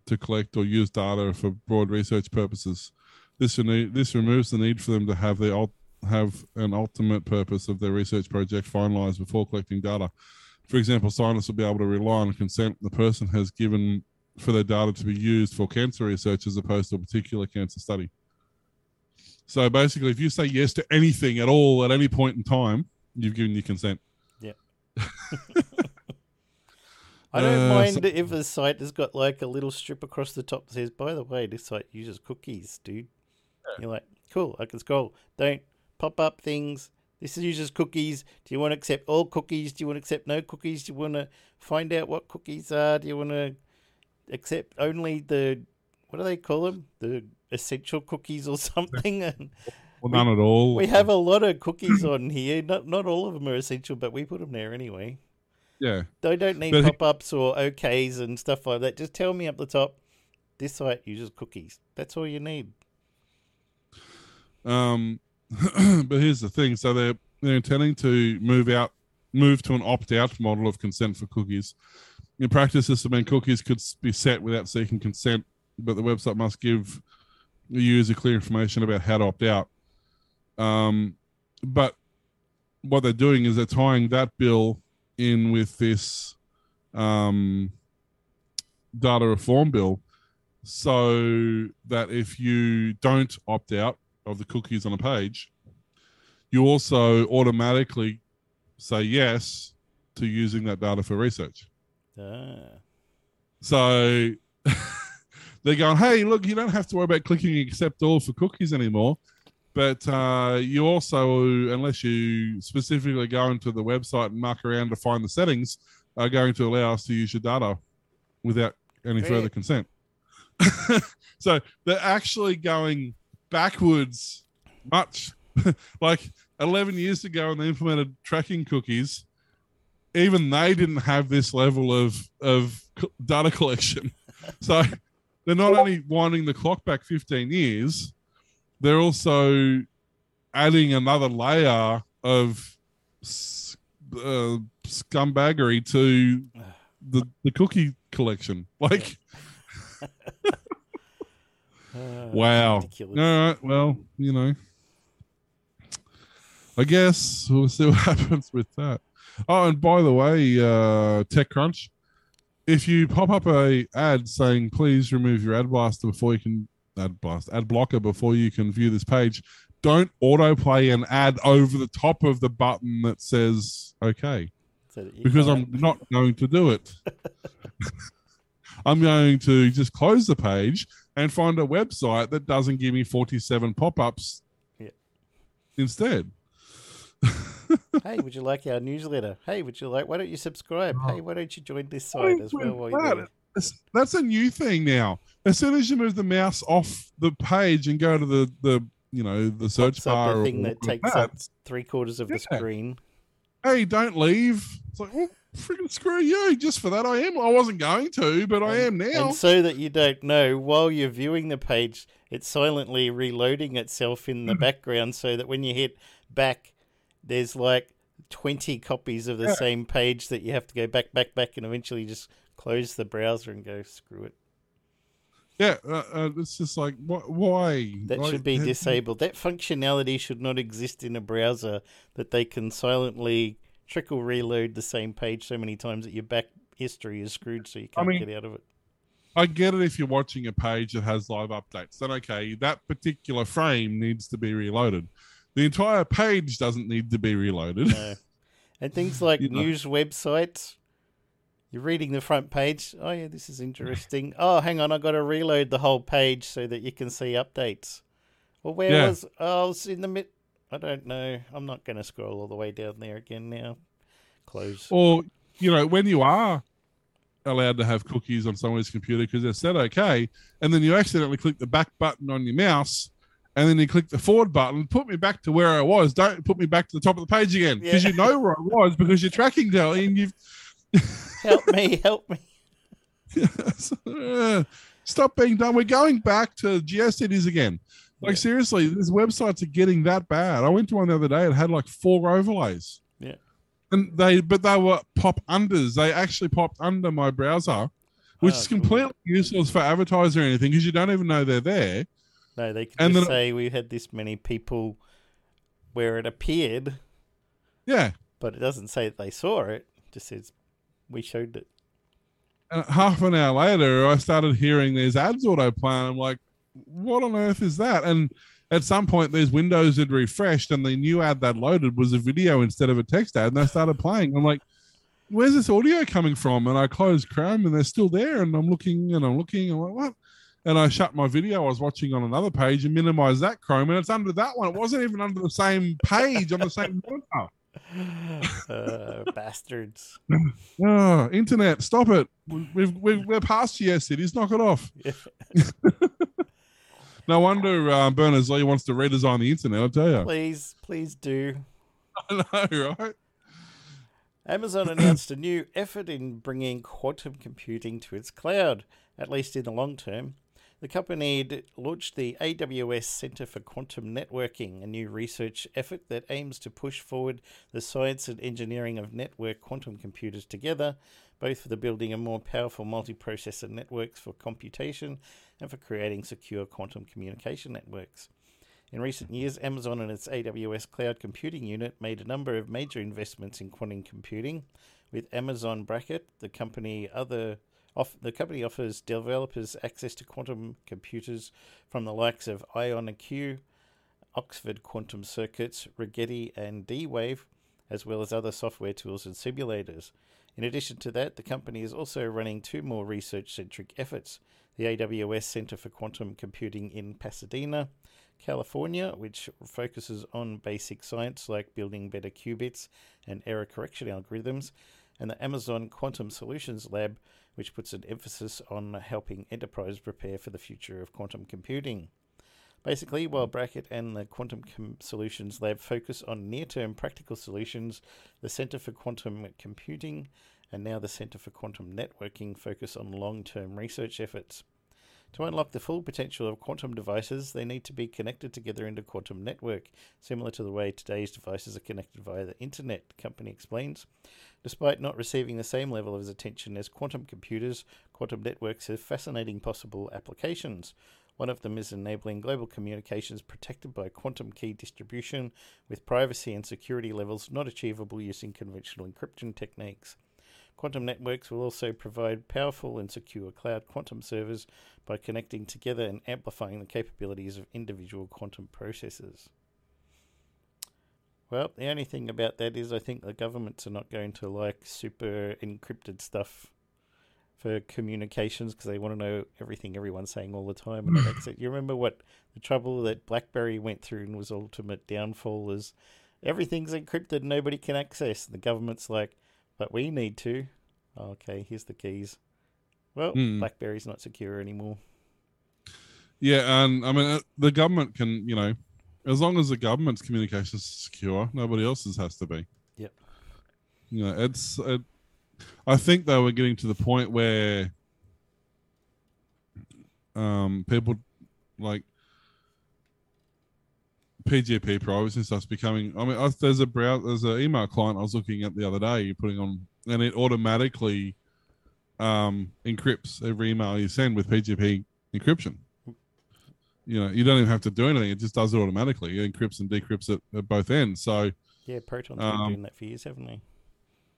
to collect or use data for broad research purposes. This this removes the need for them to have the have an ultimate purpose of their research project finalized before collecting data. For example, scientists will be able to rely on consent the person has given for their data to be used for cancer research as opposed to a particular cancer study. So basically, if you say yes to anything at all at any point in time, you've given your consent. Yeah. I don't Uh, mind if the site has got like a little strip across the top that says, by the way, this site uses cookies, dude. You're like, cool, I can scroll. Don't pop up things. This uses cookies. Do you want to accept all cookies? Do you want to accept no cookies? Do you want to find out what cookies are? Do you want to accept only the, what do they call them? The essential cookies or something? And Well, none at all. we have a lot of cookies on here. Not, not all of them are essential, but we put them there anyway. yeah. They don't need pop ups or OKs and stuff like that. Just tell me up the top, this site uses cookies. That's all you need. Um, but here's the thing: so they're they're intending to move out, move to an opt-out model of consent for cookies. In practice, this means cookies could be set without seeking consent, but the website must give the user clear information about how to opt out. Um, but what they're doing is they're tying that bill in with this um, data reform bill, so that if you don't opt out of the cookies on a page, you also automatically say yes to using that data for research. Ah. So they're going, hey, look, you don't have to worry about clicking accept all for cookies anymore. But uh, you also, unless you specifically go into the website and muck around to find the settings, are going to allow us to use your data without any further consent. so they're actually going backwards much. like 11 years ago when they implemented tracking cookies, even they didn't have this level of of data collection. So they're not only winding the clock back 15 years, they're also adding another layer of uh, scumbaggery to the the cookie collection. Like Wow. ridiculous. All right. Well, you know, I guess we'll see what happens with that. Oh, and by the way, uh, TechCrunch, if you pop up a ad saying please remove your ad blaster before you can ad blast ad blocker before you can view this page, don't autoplay an ad over the top of the button that says okay So that because can't- I'm not going to do it. I'm going to just close the page and find a website that doesn't give me 47 pop ups Yeah. instead. hey, would you like our newsletter? Hey, would you like? Why don't you subscribe? Oh. Hey, why don't you join this site as well? While you're? That's, that's a new thing now. As soon as you move the mouse off the page and go to the, the you know the search Pops bar, or thing that takes up three quarters of the screen. hey, don't leave. It's like, well, freaking screw you. Just for that, I am. I wasn't going to, but I am now. And so that you don't know, while you're viewing the page, it's silently reloading itself in the Hmm. background so that when you hit back, there's like 20 copies of the Yeah. same page that you have to go back, back, back, and eventually just close the browser and go, screw it. Yeah, uh, uh, it's just like wh- why? That Like, should be disabled. That functionality should not exist in a browser that they can silently trickle reload the same page so many times that your back history is screwed so you can't mean- get out of it. I get it if you're watching a page that has live updates. Then okay, that particular frame needs to be reloaded. The entire page doesn't need to be reloaded. No. And things like You know. news websites, you're reading the front page. Oh, yeah, this is interesting. Oh, hang on, I've got to reload the whole page so that you can see updates. Well, where Yeah. was oh, I was in the mid. I don't know. I'm not going to scroll all the way down there again now. Close. Or you know, when you are allowed to have cookies on someone's computer because they're set okay, and then you accidentally click the back button on your mouse, and then you click the forward button, put me back to where I was. Don't put me back to the top of the page again because Yeah. you know where I was because you're tracking down and you've help me, help me. Stop being dumb. We're going back to GeoCities again. Like Yeah. seriously, these websites are getting that bad. I went to one the other day. It had like four overlays. Yeah. and they but they were pop unders. They actually popped under my browser, which Oh, is completely useless for advertising or anything because you don't even know they're there. No, they can And just say we had this many people where it appeared, Yeah, but it doesn't say that they saw it. It just says we showed it. and half an hour later, I started hearing these ads autoplay. And I'm like, what on earth is that? And at some point, these windows had refreshed, and the new ad that loaded was a video instead of a text ad, and they started playing. I'm like, where's this audio coming from? And I closed Chrome, and they're still there. And I'm looking, and I'm looking, and I'm like, what? And I shut my video I was watching on another page and minimized that Chrome, and it's under that one. It wasn't even under the same page on the same monitor. Uh, bastards. Oh, internet, stop it. We've, we've, we're past yes, it is. Knock it off. No wonder uh, Berners Lee wants to redesign the internet, I'll tell you. please, please do. I know, right? Amazon announced a new effort in bringing quantum computing to its cloud, at least in the long term. The company launched the AWS Center for Quantum Networking, a new research effort that aims to push forward the science and engineering of network quantum computers together, both for the building of more powerful multiprocessor networks for computation and for creating secure quantum communication networks. In recent years, Amazon and its AWS Cloud Computing Unit made a number of major investments in quantum computing. With Amazon Braket, the company other off, the company offers developers access to quantum computers from the likes of IonQ, Oxford Quantum Circuits, Rigetti, and D-Wave, as well as other software tools and simulators. In addition to that, the company is also running two more research-centric efforts: the AWS Center for Quantum Computing in Pasadena California, which focuses on basic science like building better qubits and error correction algorithms, and the Amazon Quantum Solutions Lab, which puts an emphasis on helping enterprise prepare for the future of quantum computing. Basically, while Braket and the Quantum Com- Solutions Lab focus on near term practical solutions, the Center for Quantum Computing and now the Center for Quantum Networking focus on long term research efforts. To unlock the full potential of quantum devices, they need to be connected together into a quantum network, similar to the way today's devices are connected via the internet, the company explains. Despite not receiving the same level of attention as quantum computers, quantum networks have fascinating possible applications. One of them is enabling global communications protected by quantum key distribution with privacy and security levels not achievable using conventional encryption techniques. Quantum networks will also provide powerful and secure cloud quantum servers by connecting together and amplifying the capabilities of individual quantum processors. Well, the only thing about that is I think the governments are not going to like super encrypted stuff for communications because they want to know everything everyone's saying all the time. And that's it. You remember what the trouble that BlackBerry went through and was ultimate downfall is everything's encrypted, nobody can access. The government's like, but we need to. Okay, here's the keys. Well, Hmm. BlackBerry's not secure anymore. Yeah, and I mean uh, the government can, you know, as long as the government's communications is secure, nobody else's has to be. Yep. You know, it's. It, I think they were getting to the point where um, people like PGP privacy and stuff's becoming. I mean, I, there's a browser, there's an email client I was looking at the other day. You're putting on, and it automatically um, encrypts every email you send with PGP encryption. You know, you don't even have to do anything; it just does it automatically. It encrypts and decrypts it at both ends. So, Yeah, Proton's Um, been doing that for years, haven't they?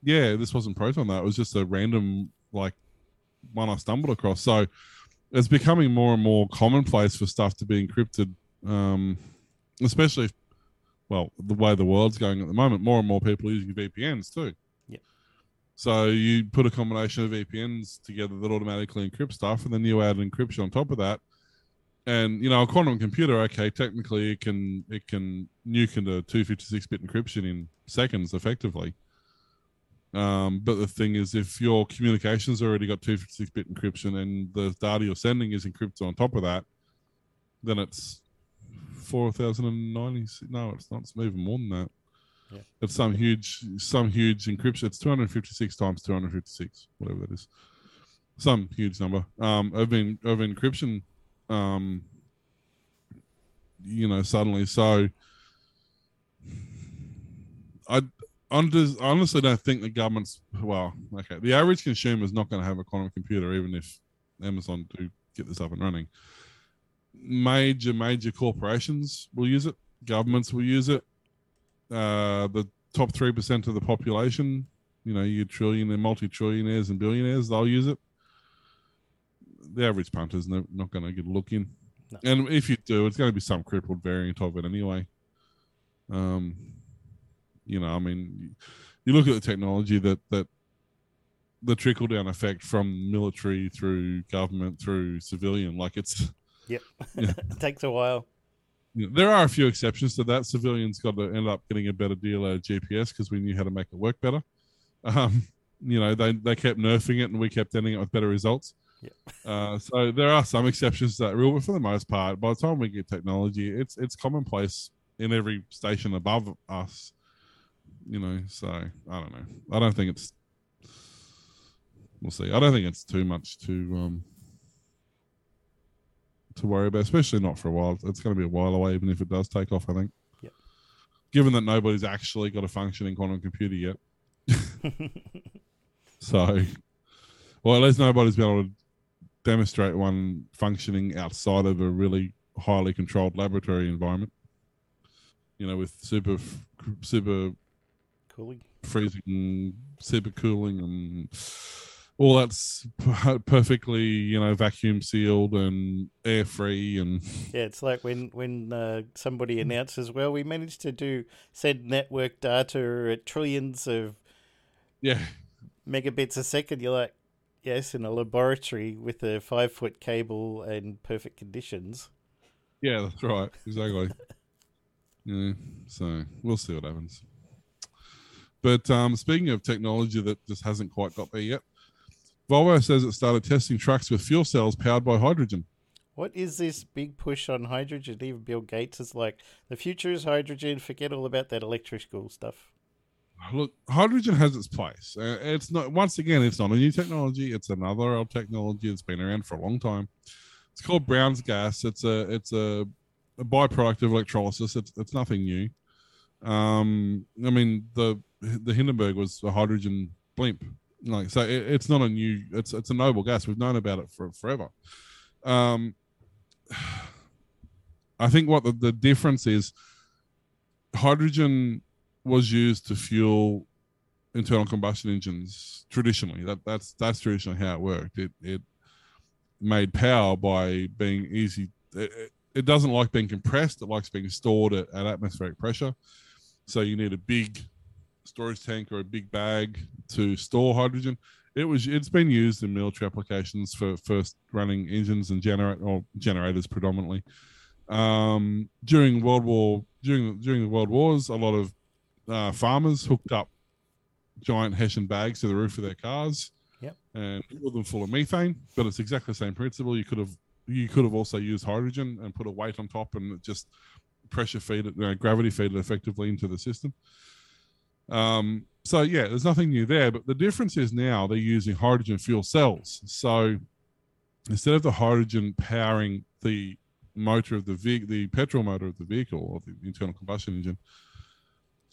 yeah, this wasn't Proton though. It was just a random like one I stumbled across. So it's becoming more and more commonplace for stuff to be encrypted, um, especially if, well, the way the world's going at the moment. More and more people are using VPNs too. Yeah. So you put a combination of VPNs together that automatically encrypt stuff, and then you add encryption on top of that. And you know, a quantum computer, okay, technically it can it can nuke into 256-bit encryption in seconds, effectively. Um, but the thing is, if your communications already got 256-bit encryption and the data you're sending is encrypted on top of that, then it's 4,090. No, it's not. It's even more than that. Yeah. It's some huge, some huge encryption. It's 256 times 256, whatever that is. Some huge number um, of in, of encryption. Um, you know, suddenly. So, I I I honestly don't think the government's well. Okay, the average consumer is not going to have a quantum computer, even if Amazon do get this up and running. Major major corporations will use it. Governments will use it. Uh, the top three percent of the population, you know, your trillion and multi-trillionaires and billionaires, they'll use it. The average punter's no, not going to get a look in, No. and if you do, it's going to be some crippled variant of it anyway. Um, you know, I mean, you look at the technology that that the trickle down effect from military through government through civilian, like it's Yep. Yeah. it takes a while. there are a few exceptions to that. Civilians got to end up getting a better deal out of GPS because we knew how to make it work better. Um, you know, they they kept nerfing it and we kept ending it with better results. Yep. Uh, so there are some exceptions to that rule, but for the most part, by the time we get technology, it's it's commonplace in every station above us. You know, so I don't know. I don't think it's. We'll see. I don't think it's too much to um to worry about, especially not for a while. It's going to be a while away, even if it does take off. I think. Yep. Given that nobody's actually got a functioning quantum computer yet, so well, at least nobody's been able to demonstrate one functioning outside of a really highly controlled laboratory environment. You know, with super super Cooling. freezing, super cooling, and all that's perfectly, you know, vacuum sealed and air free, and Yeah, it's like when when uh, somebody announces, "Well, we managed to do said network data at trillions of yeah, megabits a second. You're like, "Yes, in a laboratory with a five foot cable and perfect conditions." yeah, that's right, exactly. yeah, so we'll see what happens. But um, speaking of technology that just hasn't quite got there yet, Volvo says it started testing trucks with fuel cells powered by hydrogen. What is this big push on hydrogen? Even Bill Gates is like, "The future is hydrogen. Forget all about that electrical stuff." Look, hydrogen has its place. Uh, it's not once again, it's not a new technology. It's another old technology that's been around for a long time. It's called Brown's gas. It's a it's a, a byproduct of electrolysis. It's it's nothing new. Um, I mean the the Hindenburg was a hydrogen blimp. Like so, it, it's not a new. It's it's a noble gas. We've known about it for forever. Um, I think what the, the difference is hydrogen was used to fuel internal combustion engines traditionally. That that's that's traditionally how it worked. It it made power by being easy. It, it doesn't like being compressed. It likes being stored at, at atmospheric pressure. So you need a big storage tank or a big bag to store hydrogen. It was it's been used in military applications for first running engines and generate or generators predominantly. Um, during World War during during the World Wars, a lot of uh, farmers hooked up giant Hessian bags to the roof of their cars. Yep. And filled them full of methane, but it's exactly the same principle. You could have you could have also used hydrogen and put a weight on top and just pressure feed it, you know, gravity feed it effectively into the system. Um, so yeah, there's nothing new there, but the difference is now they're using hydrogen fuel cells. So instead of the hydrogen powering the motor of the vehicle, the petrol motor of the vehicle or the internal combustion engine,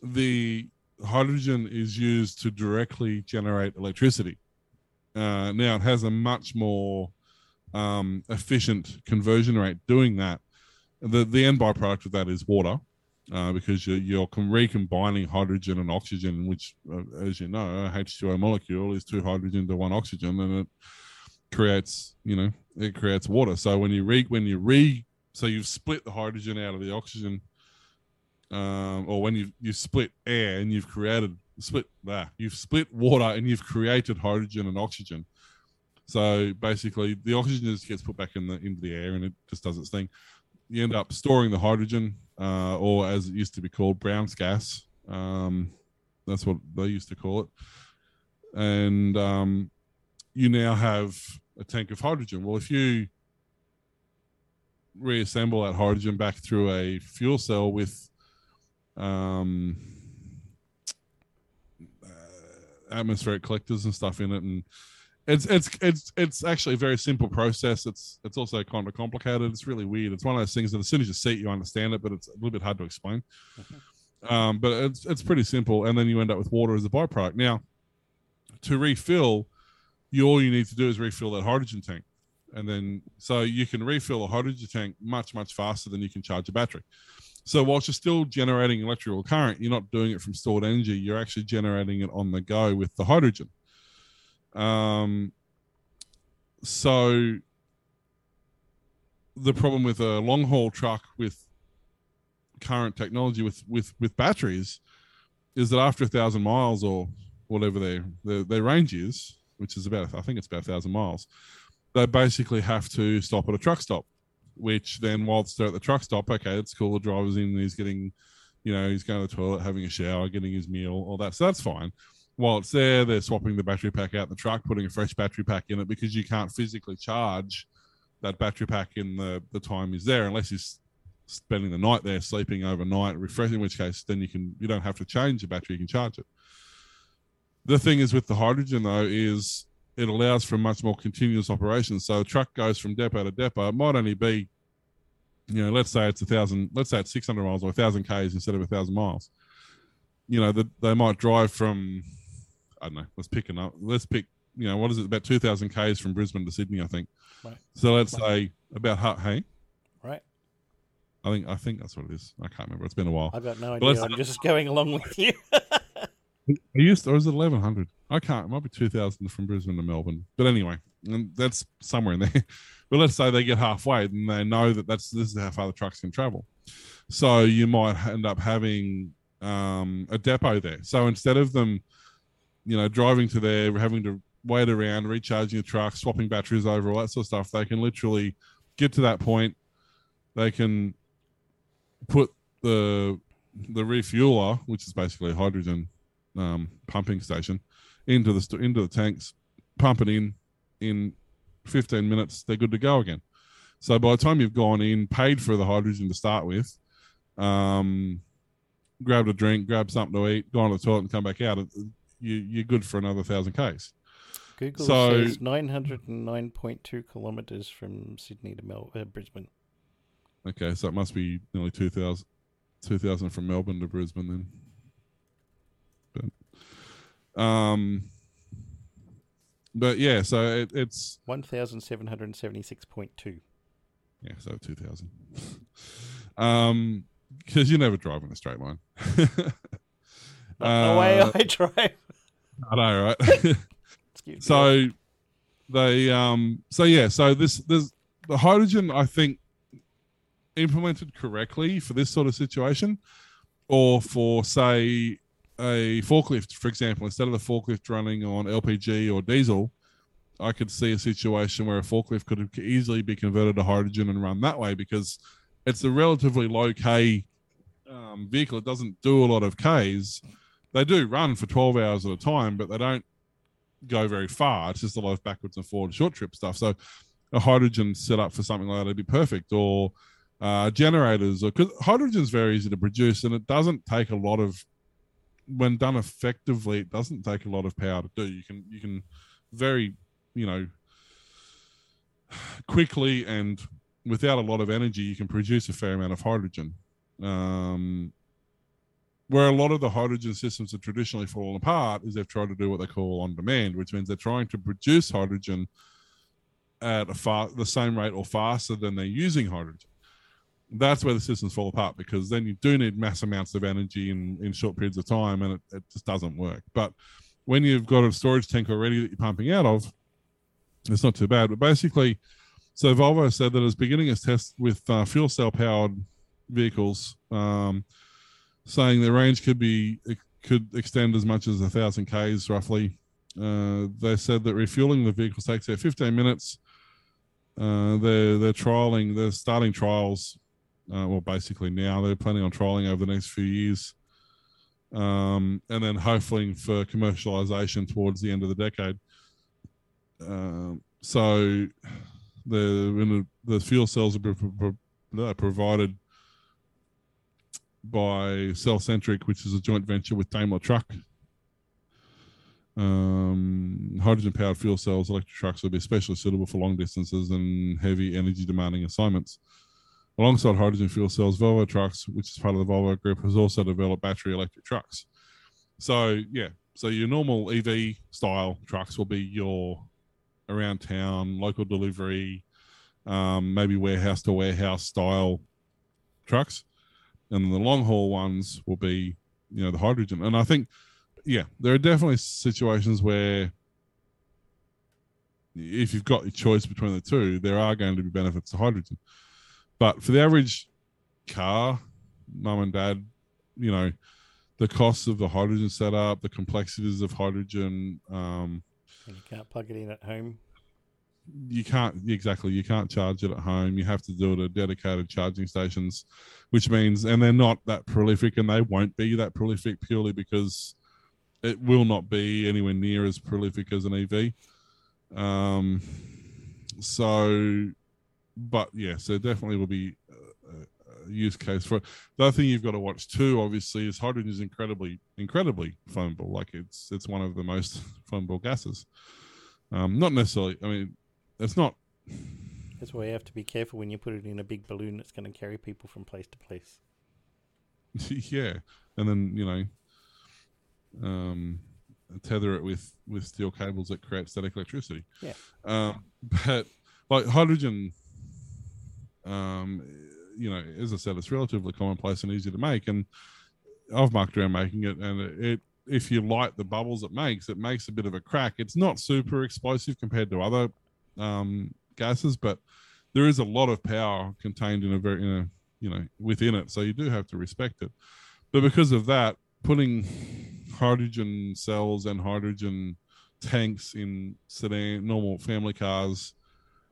the hydrogen is used to directly generate electricity. Uh, now it has a much more um, efficient conversion rate doing that. The the end byproduct of that is water, uh, because you're, you're recombining hydrogen and oxygen, which, uh, as you know, a H2O molecule is two hydrogen to one oxygen, and it creates, you know, it creates water. So when you re when you re so you've split the hydrogen out of the oxygen, um, or when you you split air and you've created split that you've split water and you've created hydrogen and oxygen. So basically, the oxygen just gets put back in the into the air and it just does its thing. You end up storing the hydrogen, uh, or as it used to be called, Brown's gas. Um, that's what they used to call it. And um, you now have a tank of hydrogen. Well, if you reassemble that hydrogen back through a fuel cell with um, uh, atmospheric collectors and stuff in it, and it's it's it's it's actually a very simple process. It's it's also kind of complicated. It's really weird. It's one of those things that as soon as you see it, you understand it, but it's a little bit hard to explain. Um, but it's it's pretty simple, and then you end up with water as a byproduct. Now, to refill, you all you need to do is refill that hydrogen tank, and then so you can refill a hydrogen tank much much faster than you can charge a battery. So whilst you're still generating electrical current, you're not doing it from stored energy. You're actually generating it on the go with the hydrogen. Um, so the problem with a long haul truck with current technology with with with batteries is that after a thousand miles or whatever their, their their range is, which is about I think it's about a thousand miles, they basically have to stop at a truck stop. Which then, whilst they're at the truck stop, okay, it's cool. The driver's in, he's getting, you know, he's going to the toilet, having a shower, getting his meal, all that. So that's fine while it's there, they're swapping the battery pack out the truck, putting a fresh battery pack in it because you can't physically charge that battery pack in the, the time is there unless you're spending the night there, sleeping overnight, refreshing, in which case then you can you don't have to change the battery, you can charge it. The thing is with the hydrogen though, is it allows for much more continuous operation. So a truck goes from depot to depot. It might only be, you know, let's say it's a thousand, let's say it's 600 miles or a thousand Ks instead of a thousand miles. You know, the, they might drive from I don't know. Let's pick up. Let's pick. You know, what is it? About two thousand k's from Brisbane to Sydney, I think. Right. So let's say about ha- hey. Right. I think I think that's what it is. I can't remember. It's been a while. I've got no idea. I'm just going along with you. I used to, or is it eleven hundred? I can't. It might be two thousand from Brisbane to Melbourne. But anyway, and that's somewhere in there. But let's say they get halfway, and they know that that's this is how far the trucks can travel. So you might end up having um, a depot there. So instead of them, you know, driving to there, having to wait around, recharging the truck, swapping batteries over, all that sort of stuff, they can literally get to that point. They can put the the refueler, which is basically a hydrogen um, pumping station, into the into the tanks, pump it in in 15 minutes. They're good to go again. So by the time you've gone in, paid for the hydrogen to start with, um, grabbed a drink, grabbed something to eat, gone to the toilet, and come back out, you you're good for another thousand k's. Google So- says 909.2 kilometers from Sydney to Mel- uh, Brisbane. Okay, so it must be nearly 2,000 2,000 from Melbourne to Brisbane then. But, um, but yeah, so it, it's 1,776.2. Yeah, so 2000. um, because you never drive in a straight line. The way Uh, I drive. I know, right? Excuse me. so they um so yeah so this there's the hydrogen i think implemented correctly for this sort of situation or for say a forklift for example instead of the forklift running on lpg or diesel i could see a situation where a forklift could easily be converted to hydrogen and run that way because it's a relatively low k um, vehicle it doesn't do a lot of k's they do run for 12 hours at a time but they don't go very far. It's just a lot of backwards and forward short trip stuff. So a hydrogen setup for something like that would be perfect. Or uh, generators, or because hydrogen's very easy to produce and it doesn't take a lot of when done effectively, it doesn't take a lot of power to do. You can you can very, you know, quickly and without a lot of energy, you can produce a fair amount of hydrogen. Um, where a lot of the hydrogen systems have traditionally fallen apart is they've tried to do what they call on demand, which means they're trying to produce hydrogen at a far the same rate or faster than they're using hydrogen. That's where the systems fall apart because then you do need mass amounts of energy in, in short periods of time and it, it just doesn't work. But when you've got a storage tank already that you're pumping out of, it's not too bad. But basically, so Volvo said that it's beginning its test with uh, fuel cell powered vehicles. Um, saying the range could be could extend as much as a thousand k's roughly. Uh, they said that refueling the vehicles takes about 15 minutes. Uh, they're they're trialing, they're starting trials. Uh, well, basically now they're planning on trialing over the next few years, um, and then hopefully for commercialization towards the end of the decade. Um so the the, fuel cells are pro- pro- pro- provided by Cellcentric, which is a joint venture with Daimler Truck. Um, hydrogen powered fuel cells, electric trucks will be especially suitable for long distances and heavy energy demanding assignments. Alongside hydrogen fuel cells, Volvo Trucks, which is part of the Volvo group, has also developed battery electric trucks. So, yeah, so your normal EV style trucks will be your around town, local delivery, um, maybe warehouse to warehouse style trucks and the long haul ones will be you know the hydrogen and i think yeah there are definitely situations where if you've got your choice between the two there are going to be benefits to hydrogen but for the average car mum and dad you know the costs of the hydrogen setup the complexities of hydrogen um, And you can't plug it in at home. You can't exactly you can't charge it at home. You have to do it at dedicated charging stations which means and they're not that prolific and they won't be that prolific purely because it will not be anywhere near as prolific as an ev um so but yeah so definitely will be use case for it. the other thing you've got to watch too obviously is hydrogen is incredibly incredibly flammable. Like it's it's one of the most flammable gases. Um not necessarily i mean it's not That's why you have to be careful when you put it in a big balloon that's going to carry people from place to place. yeah and then you know um tether it with with steel cables that create static electricity Yeah. um but like hydrogen um you know as i said it's relatively commonplace and easy to make and i've mucked around making it and it, it if you light the bubbles it makes it makes a bit of a crack it's not super explosive compared to other um gases but there is a lot of power contained in a very in a you know within it so you do have to respect it but because of that putting hydrogen cells and hydrogen tanks in sedan normal family cars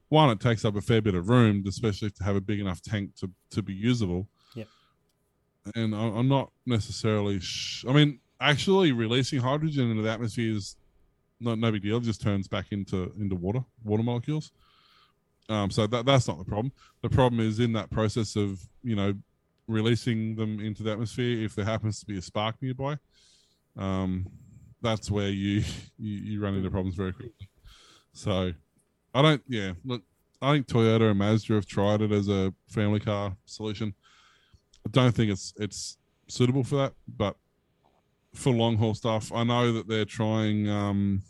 one it takes up a fair bit of room especially to have a big enough tank to to be usable Yep. and I- i'm not necessarily sh- i mean actually releasing hydrogen into the atmosphere is not no big deal it just turns back into into water water molecules um, so that that's not the problem. The problem is in that process of you know releasing them into the atmosphere. If there happens to be a spark nearby, um, that's where you, you you run into problems very quickly. So I don't. Yeah, look, I think Toyota and Mazda have tried it as a family car solution. I don't think it's it's suitable for that, but for long haul stuff, I know that they're trying. Um,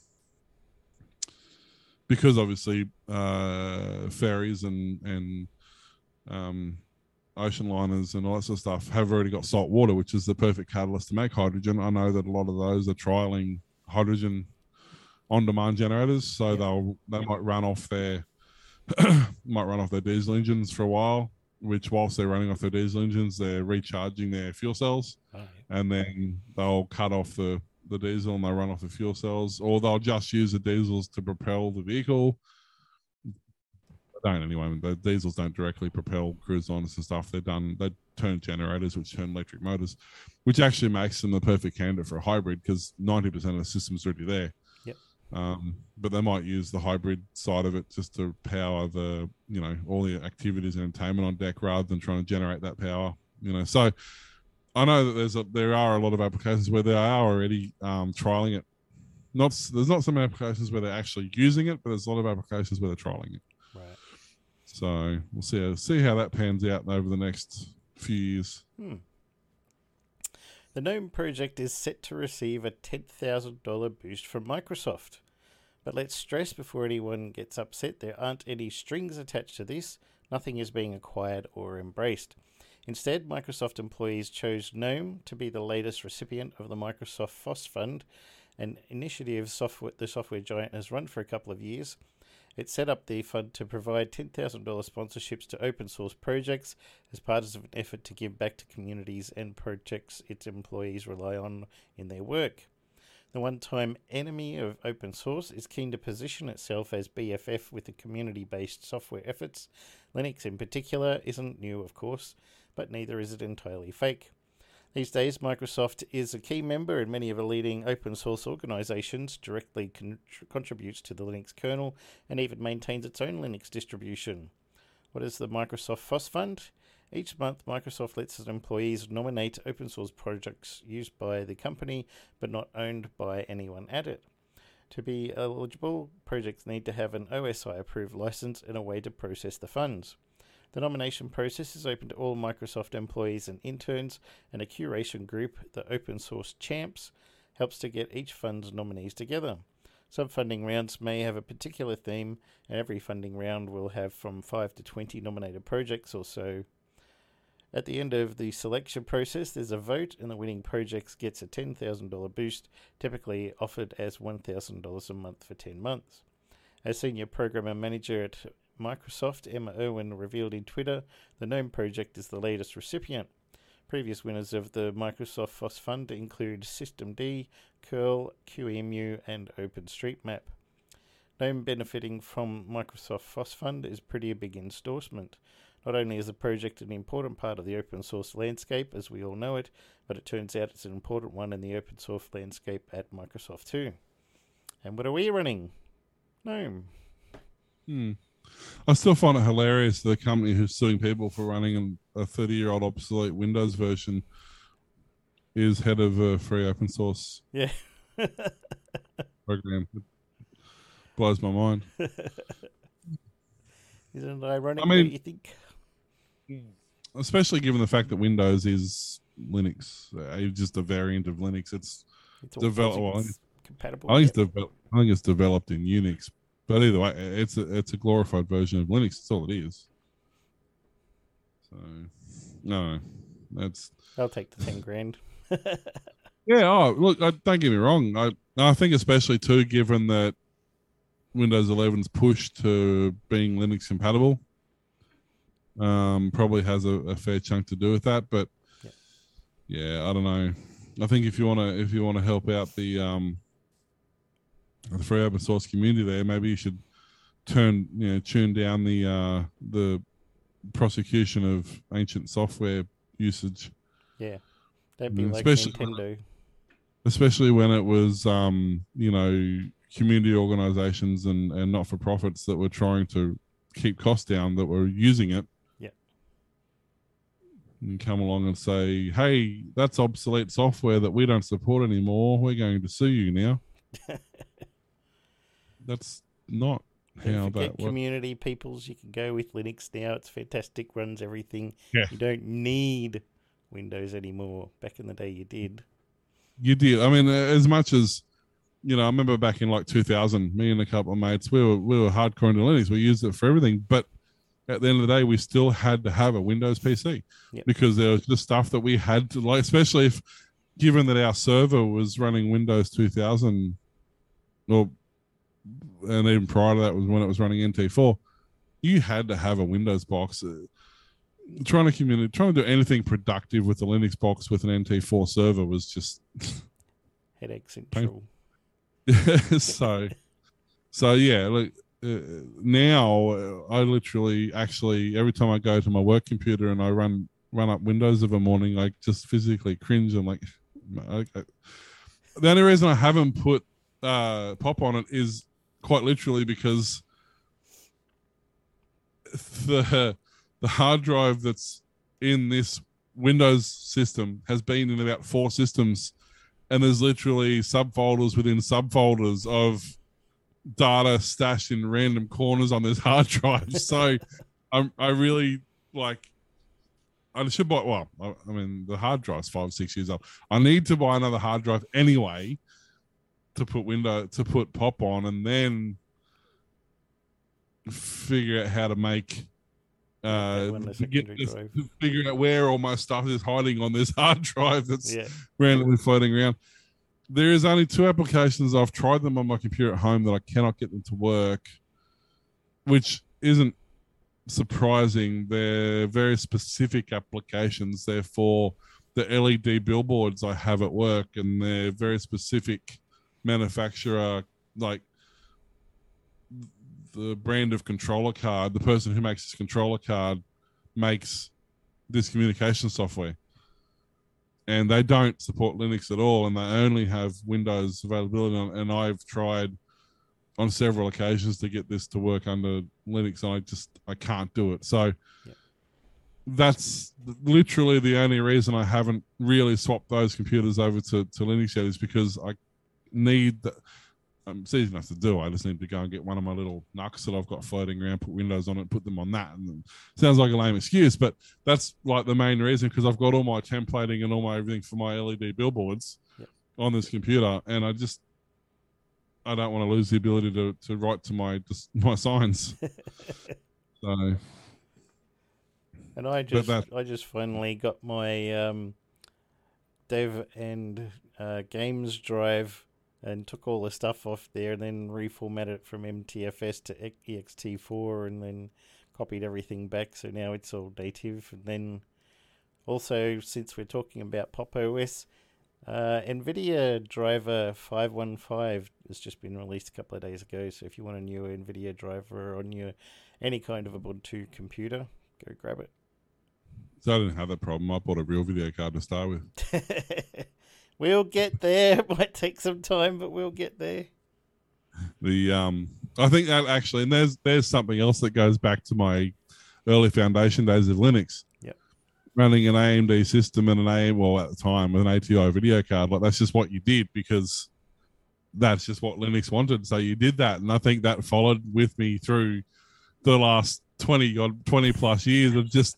because obviously uh, ferries and and um, ocean liners and all that sort of stuff have already got salt water, which is the perfect catalyst to make hydrogen. I know that a lot of those are trialing hydrogen on demand generators, so Yeah. they'll they might run off their might run off their diesel engines for a while. Which, whilst they're running off their diesel engines, they're recharging their fuel cells, Oh, and then they'll cut off the the diesel and they'll run off the fuel cells, or they'll just use the diesels to propel the vehicle. They don't anyway. The diesels don't directly propel cruise liners and stuff. They're done. They turn generators, which turn electric motors, which actually makes them the perfect candidate for a hybrid because ninety percent of the system's already there. Um, but they might use the hybrid side of it just to power the, you know, all the activities and entertainment on deck rather than trying to generate that power. You know, so I know that there's a there are a lot of applications where they are already um, trialing it. Not there's not some applications where they're actually using it, but there's a lot of applications where they're trialing it. right. So we'll see how, see how that pans out over the next few years. Hmm. The GNOME project is set to receive a $10,000 boost from Microsoft. But let's stress before anyone gets upset there aren't any strings attached to this, nothing is being acquired or embraced. Instead, Microsoft employees chose GNOME to be the latest recipient of the Microsoft FOSS Fund, an initiative software, the software giant has run for a couple of years. It set up the fund to provide $10,000 sponsorships to open source projects as part of an effort to give back to communities and projects its employees rely on in their work. The one time enemy of open source is keen to position itself as BFF with the community based software efforts. Linux, in particular, isn't new, of course, but neither is it entirely fake. These days, Microsoft is a key member in many of the leading open source organizations, directly con- contributes to the Linux kernel, and even maintains its own Linux distribution. What is the Microsoft FOSS Fund? Each month, Microsoft lets its employees nominate open source projects used by the company but not owned by anyone at it. To be eligible, projects need to have an OSI approved license and a way to process the funds. The nomination process is open to all Microsoft employees and interns, and a curation group, the Open Source Champs, helps to get each fund's nominees together. Some funding rounds may have a particular theme, and every funding round will have from 5 to 20 nominated projects or so. At the end of the selection process, there's a vote, and the winning project gets a $10,000 boost, typically offered as $1,000 a month for 10 months. As senior programmer manager at Microsoft, Emma Irwin revealed in Twitter, the GNOME project is the latest recipient. Previous winners of the Microsoft FOSS Fund include Systemd, Curl, QEMU, and OpenStreetMap. GNOME benefiting from Microsoft FOSS Fund is pretty a big endorsement. Not only is the project an important part of the open source landscape as we all know it, but it turns out it's an important one in the open source landscape at Microsoft too. And what are we running? GNOME. Hmm. I still find it hilarious the company who's suing people for running a 30 year old obsolete Windows version is head of a free open source Yeah. program. It blows my mind. Isn't it ironic I mean- what you think? Especially given the fact that Windows is Linux, uh, it's just a variant of Linux. It's It's all develop- well, compatible. I think it's. I think it's developed in Unix, but either way, it's a it's a glorified version of Linux. That's all it is. So, no, that's I'll take the 10 grand. yeah. Oh, look, I, don't get me wrong. I I think especially too, given that Windows 11's push to being Linux compatible, um, probably has a, a fair chunk to do with that. But Yeah. yeah, I don't know. I think if you want to if you want to help out the um the free open source community there, maybe you should turn you know tune down the uh the prosecution of ancient software usage Yeah. Don't be Mm, like especially- Nintendo. especially when it was um you know community organizations and and not for profits that were trying to keep costs down that were using it. And come along and say hey that's obsolete software that we don't support anymore we're going to sue you now that's not how that works community peoples. You can go with Linux now. It's fantastic. Runs everything. Yeah. You don't need Windows anymore. Back in the day, you did. You did. I mean, as much as you know, I remember back in like 2000, me and a couple of mates, we were we were hardcore into Linux. We used it for everything, but at the end of the day, we still had to have a Windows PC Yep. because there was just stuff that we had to like, especially if given that our server was running Windows 2000 or and even prior to that was when it was running NT4, you had to have a Windows box. Uh, trying to communicate, trying to do anything productive with the Linux box with an NT4 server was just Headache central. so so yeah look uh, now uh, i literally actually every time i go to my work computer and i run run up windows of a morning i just physically cringe i'm like the only reason i haven't put uh pop on it is quite literally because the the hard drive that's in this windows system has been in about four systems and there's literally subfolders within subfolders of data stashed in random corners on this hard drive. So I'm I really like I should buy well, I, I mean the hard drive's five, six years old. I need to buy another hard drive anyway to put window to put pop on and then figure out how to make uh one, the get this, figure out where all my stuff is hiding on this hard drive that's Yeah. randomly floating around. There is only two applications I've tried them on my computer at home that I cannot get them to work, which isn't surprising. They're very specific applications. They're for the LED billboards I have at work, and they're very specific manufacturer, like the brand of controller card. The person who makes this controller card makes this communication software and they don't support Linux at all, and they only have Windows availability. On, and I've tried on several occasions to get this to work under Linux, and I just I can't do it. So that's literally the only reason I haven't really swapped those computers over to, to Linux yet is because I need the, um, it's easy enough to do. I just need to go and get one of my little NUCs that I've got floating around, put Windows on it, put them on that. And then, sounds like a lame excuse, but that's like the main reason because I've got all my templating and all my everything for my LED billboards Yep. on this computer, and I just I don't want to lose the ability to, to write to my just my signs. so And I just that- I just finally got my um, dev and uh, games drive and took all the stuff off there and then reformatted it from NTFS to E- ext4 and then copied everything back so now it's all native and then also since we're talking about Pop OS uh, NVIDIA driver 515 has just been released a couple of days ago so if you want a new NVIDIA driver on your any kind of Ubuntu computer go grab it so I didn't have that problem. I bought a real video card to start with. we'll get there. It might take some time, but we'll get there. the um i think that actually and there's there's something else that goes back to my early foundation days of linux Yep. running an amd system and an am well at the time with an ati video card like that's just what you did because that's just what linux wanted so you did that and i think that followed with me through the last 20 or 20 plus years of just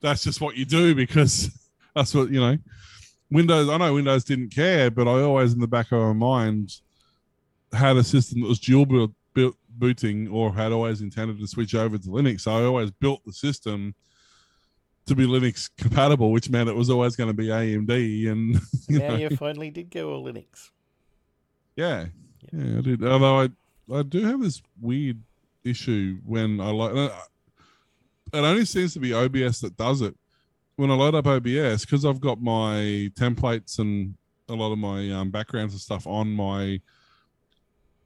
that's just what you do because that's what you know windows i know windows didn't care but i always in the back of my mind had a system that was dual built booting or had always intended to switch over to Linux. So I always built the system to be Linux compatible, which meant it was always going to be AMD. And you now know, you finally did go all Linux. yeah, yeah, I did. Although I, I do have this weird issue when I like. It only seems to be OBS that does it. When I load up OBS, because I've got my templates and a lot of my um, backgrounds and stuff on my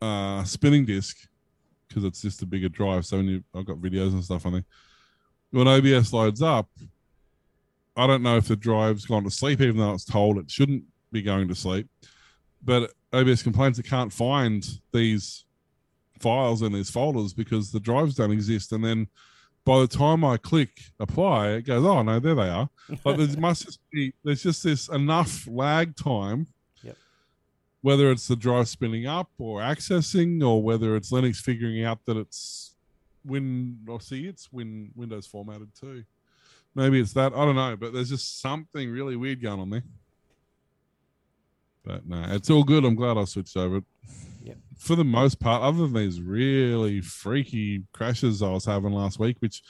uh, spinning disk, because it's just a bigger drive. So when you, I've got videos and stuff on there. When OBS loads up, I don't know if the drive's gone to sleep, even though it's told it shouldn't be going to sleep. But OBS complains it can't find these files and these folders because the drives don't exist. And then by the time I click apply, it goes, oh no, there they are. Like there must just be there's just this enough lag time. Yep. Whether it's the drive spinning up or accessing, or whether it's Linux figuring out that it's Win or see it's Win Windows formatted too. Maybe it's that. I don't know, but there's just something really weird going on there. But no, it's all good. I'm glad I switched over. For the most part, other than these really freaky crashes I was having last week, which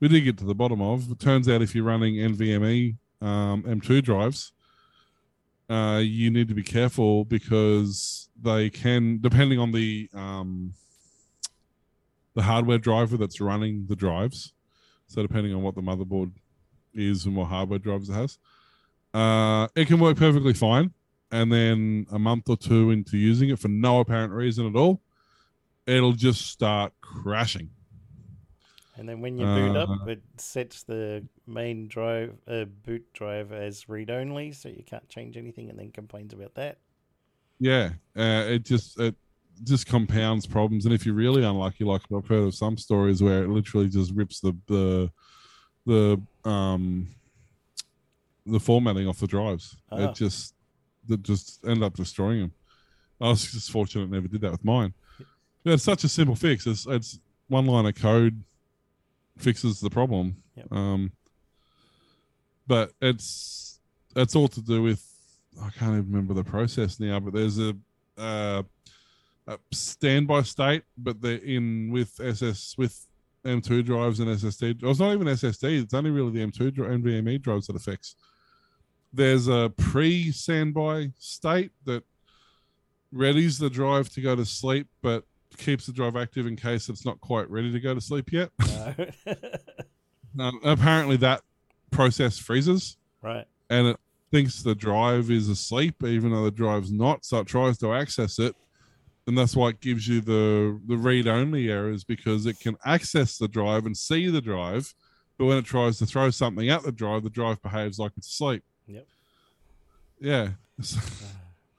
we did get to the bottom of. It turns out if you're running NVMe um, M2 drives, uh, you need to be careful because they can, depending on the um, the hardware driver that's running the drives. So depending on what the motherboard is and what hardware drives it has, uh, it can work perfectly fine. And then a month or two into using it for no apparent reason at all, it'll just start crashing. And then when you boot up, Uh, it sets the main drive, uh, boot drive as read only, so you can't change anything, and then complains about that. Yeah, uh, it just it just compounds problems, and if you're really unlucky, like I've heard of some stories where it literally just rips the the the um the formatting off the drives. Ah. It just that just end up destroying them. I was just fortunate it never did that with mine. Yeah, it's such a simple fix. It's it's one line of code fixes the problem. Yep. Um, but it's it's all to do with I can't even remember the process now. But there's a, uh, a standby state, but they're in with SS with M2 drives and SSD. It's not even SSD. It's only really the M2 NVMe drives that affects. There's a pre-standby state that readies the drive to go to sleep, but keeps the drive active in case it's not quite ready to go to sleep yet. No. Um, apparently, that process freezes right. and it thinks the drive is asleep, even though the drive's not. So it tries to access it, and that's why it gives you the the read only errors because it can access the drive and see the drive, but when it tries to throw something at the drive, the drive behaves like it's asleep. Yep. Yeah.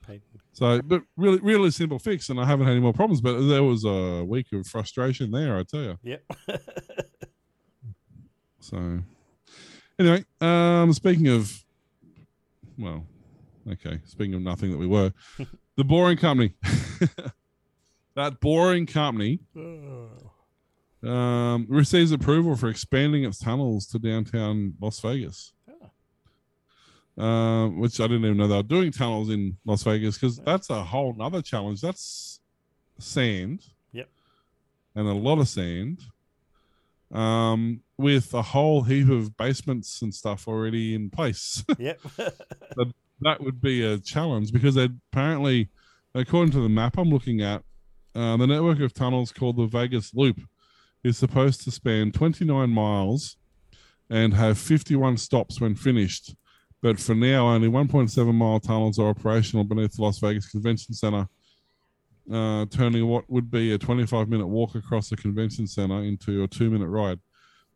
Paid- So, but really, really simple fix, and I haven't had any more problems. But there was a week of frustration there, I tell you. Yep. So, anyway, um, speaking of, well, okay, speaking of nothing that we were, the Boring Company, that Boring Company um, receives approval for expanding its tunnels to downtown Las Vegas. Um, which I didn't even know they were doing tunnels in Las Vegas because that's a whole nother challenge. That's sand. Yep. And a lot of sand. Um, with a whole heap of basements and stuff already in place. yep. that would be a challenge because they apparently, according to the map I'm looking at, uh, the network of tunnels called the Vegas Loop is supposed to span 29 miles and have 51 stops when finished. But for now, only 1.7 mile tunnels are operational beneath the Las Vegas Convention Center, uh, turning what would be a 25 minute walk across the convention center into a two minute ride.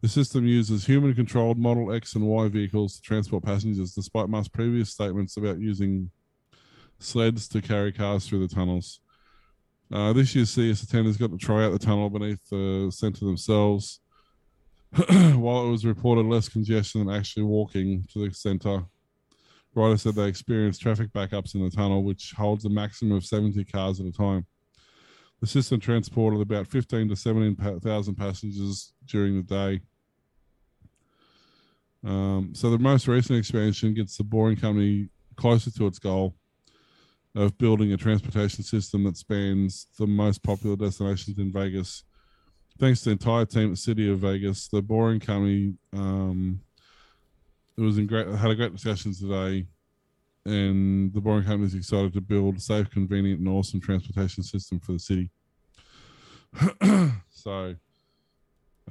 The system uses human controlled Model X and Y vehicles to transport passengers, despite Musk's previous statements about using sleds to carry cars through the tunnels. Uh, this year's CS attendants got to try out the tunnel beneath the center themselves. While it was reported less congestion than actually walking to the center, riders said they experienced traffic backups in the tunnel, which holds a maximum of 70 cars at a time. The system transported about 15 to 17,000 passengers during the day. Um, so the most recent expansion gets the Boring Company closer to its goal of building a transportation system that spans the most popular destinations in Vegas. Thanks to the entire team at City of Vegas, the Boring Company um, it was in great had a great discussion today, and the Boring Company is excited to build a safe, convenient, and awesome transportation system for the city. so,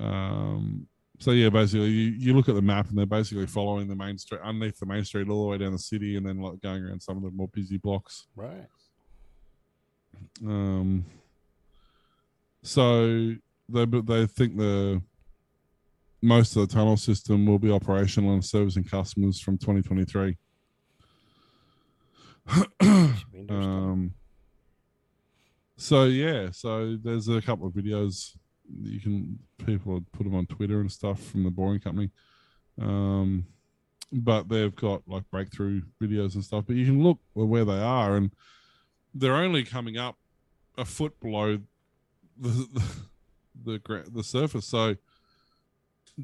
um, so yeah, basically, you, you look at the map and they're basically following the main street underneath the main street all the way down the city, and then like going around some of the more busy blocks. right. Um, so they but they think the most of the tunnel system will be operational and servicing customers from 2023. Should be interesting. um, so yeah, so there's a couple of videos you can people put them on Twitter and stuff from the Boring Company. Um, but they've got like breakthrough videos and stuff. But you can look where they are, and they're only coming up a foot below the the the, the surface. So,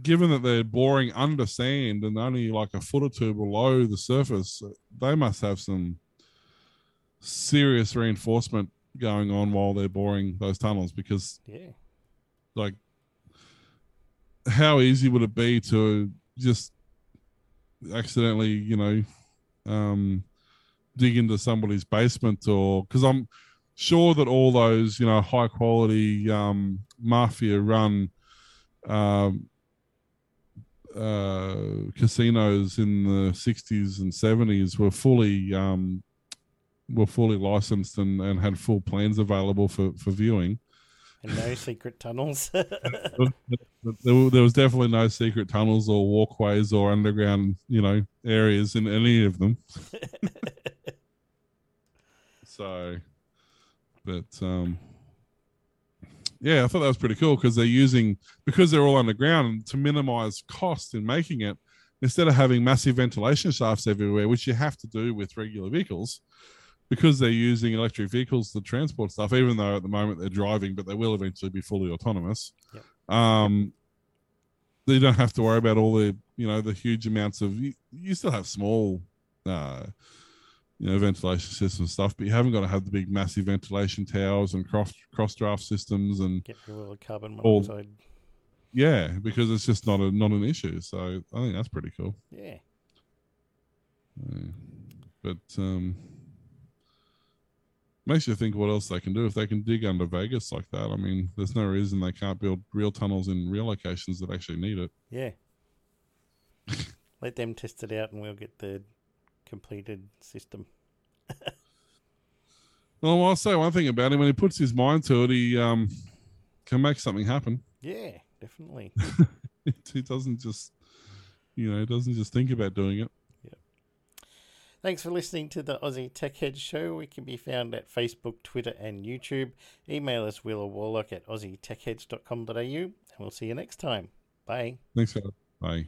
given that they're boring under sand and only like a foot or two below the surface, they must have some serious reinforcement going on while they're boring those tunnels because yeah. like how easy would it be to just accidentally, you know, um, dig into somebody's basement or because I'm sure that all those, you know, high quality um, mafia run um, uh, casinos in the 60s and 70s were fully um, were fully licensed and, and had full plans available for, for viewing. And no secret tunnels. there, there was definitely no secret tunnels or walkways or underground, you know, areas in any of them. so, but um, yeah, I thought that was pretty cool because they're using because they're all underground to minimize cost in making it. Instead of having massive ventilation shafts everywhere, which you have to do with regular vehicles, because they're using electric vehicles to transport stuff, even though at the moment they're driving, but they will eventually be fully autonomous. Yep. Um, they don't have to worry about all the you know the huge amounts of you, you still have small uh, you know ventilation system stuff, but you haven't got to have the big massive ventilation towers and cross cross draft systems and Get rid of all the carbon All- yeah, because it's just not a not an issue. So I think that's pretty cool. Yeah. Yeah. But um, makes you think what else they can do if they can dig under Vegas like that. I mean, there's no reason they can't build real tunnels in real locations that actually need it. Yeah. Let them test it out and we'll get the completed system. Well, I'll say one thing about him: when he puts his mind to it, he um, can make something happen. Yeah, definitely. he doesn't just, you know, he doesn't just think about doing it. Yeah thanks for listening to the Aussie Tech Head Show. We can be found at Facebook, Twitter, and YouTube. Email us Wheeler Warlock at aussietechheads.com.au, and we'll see you next time. Bye. Thanks, guys. Bye.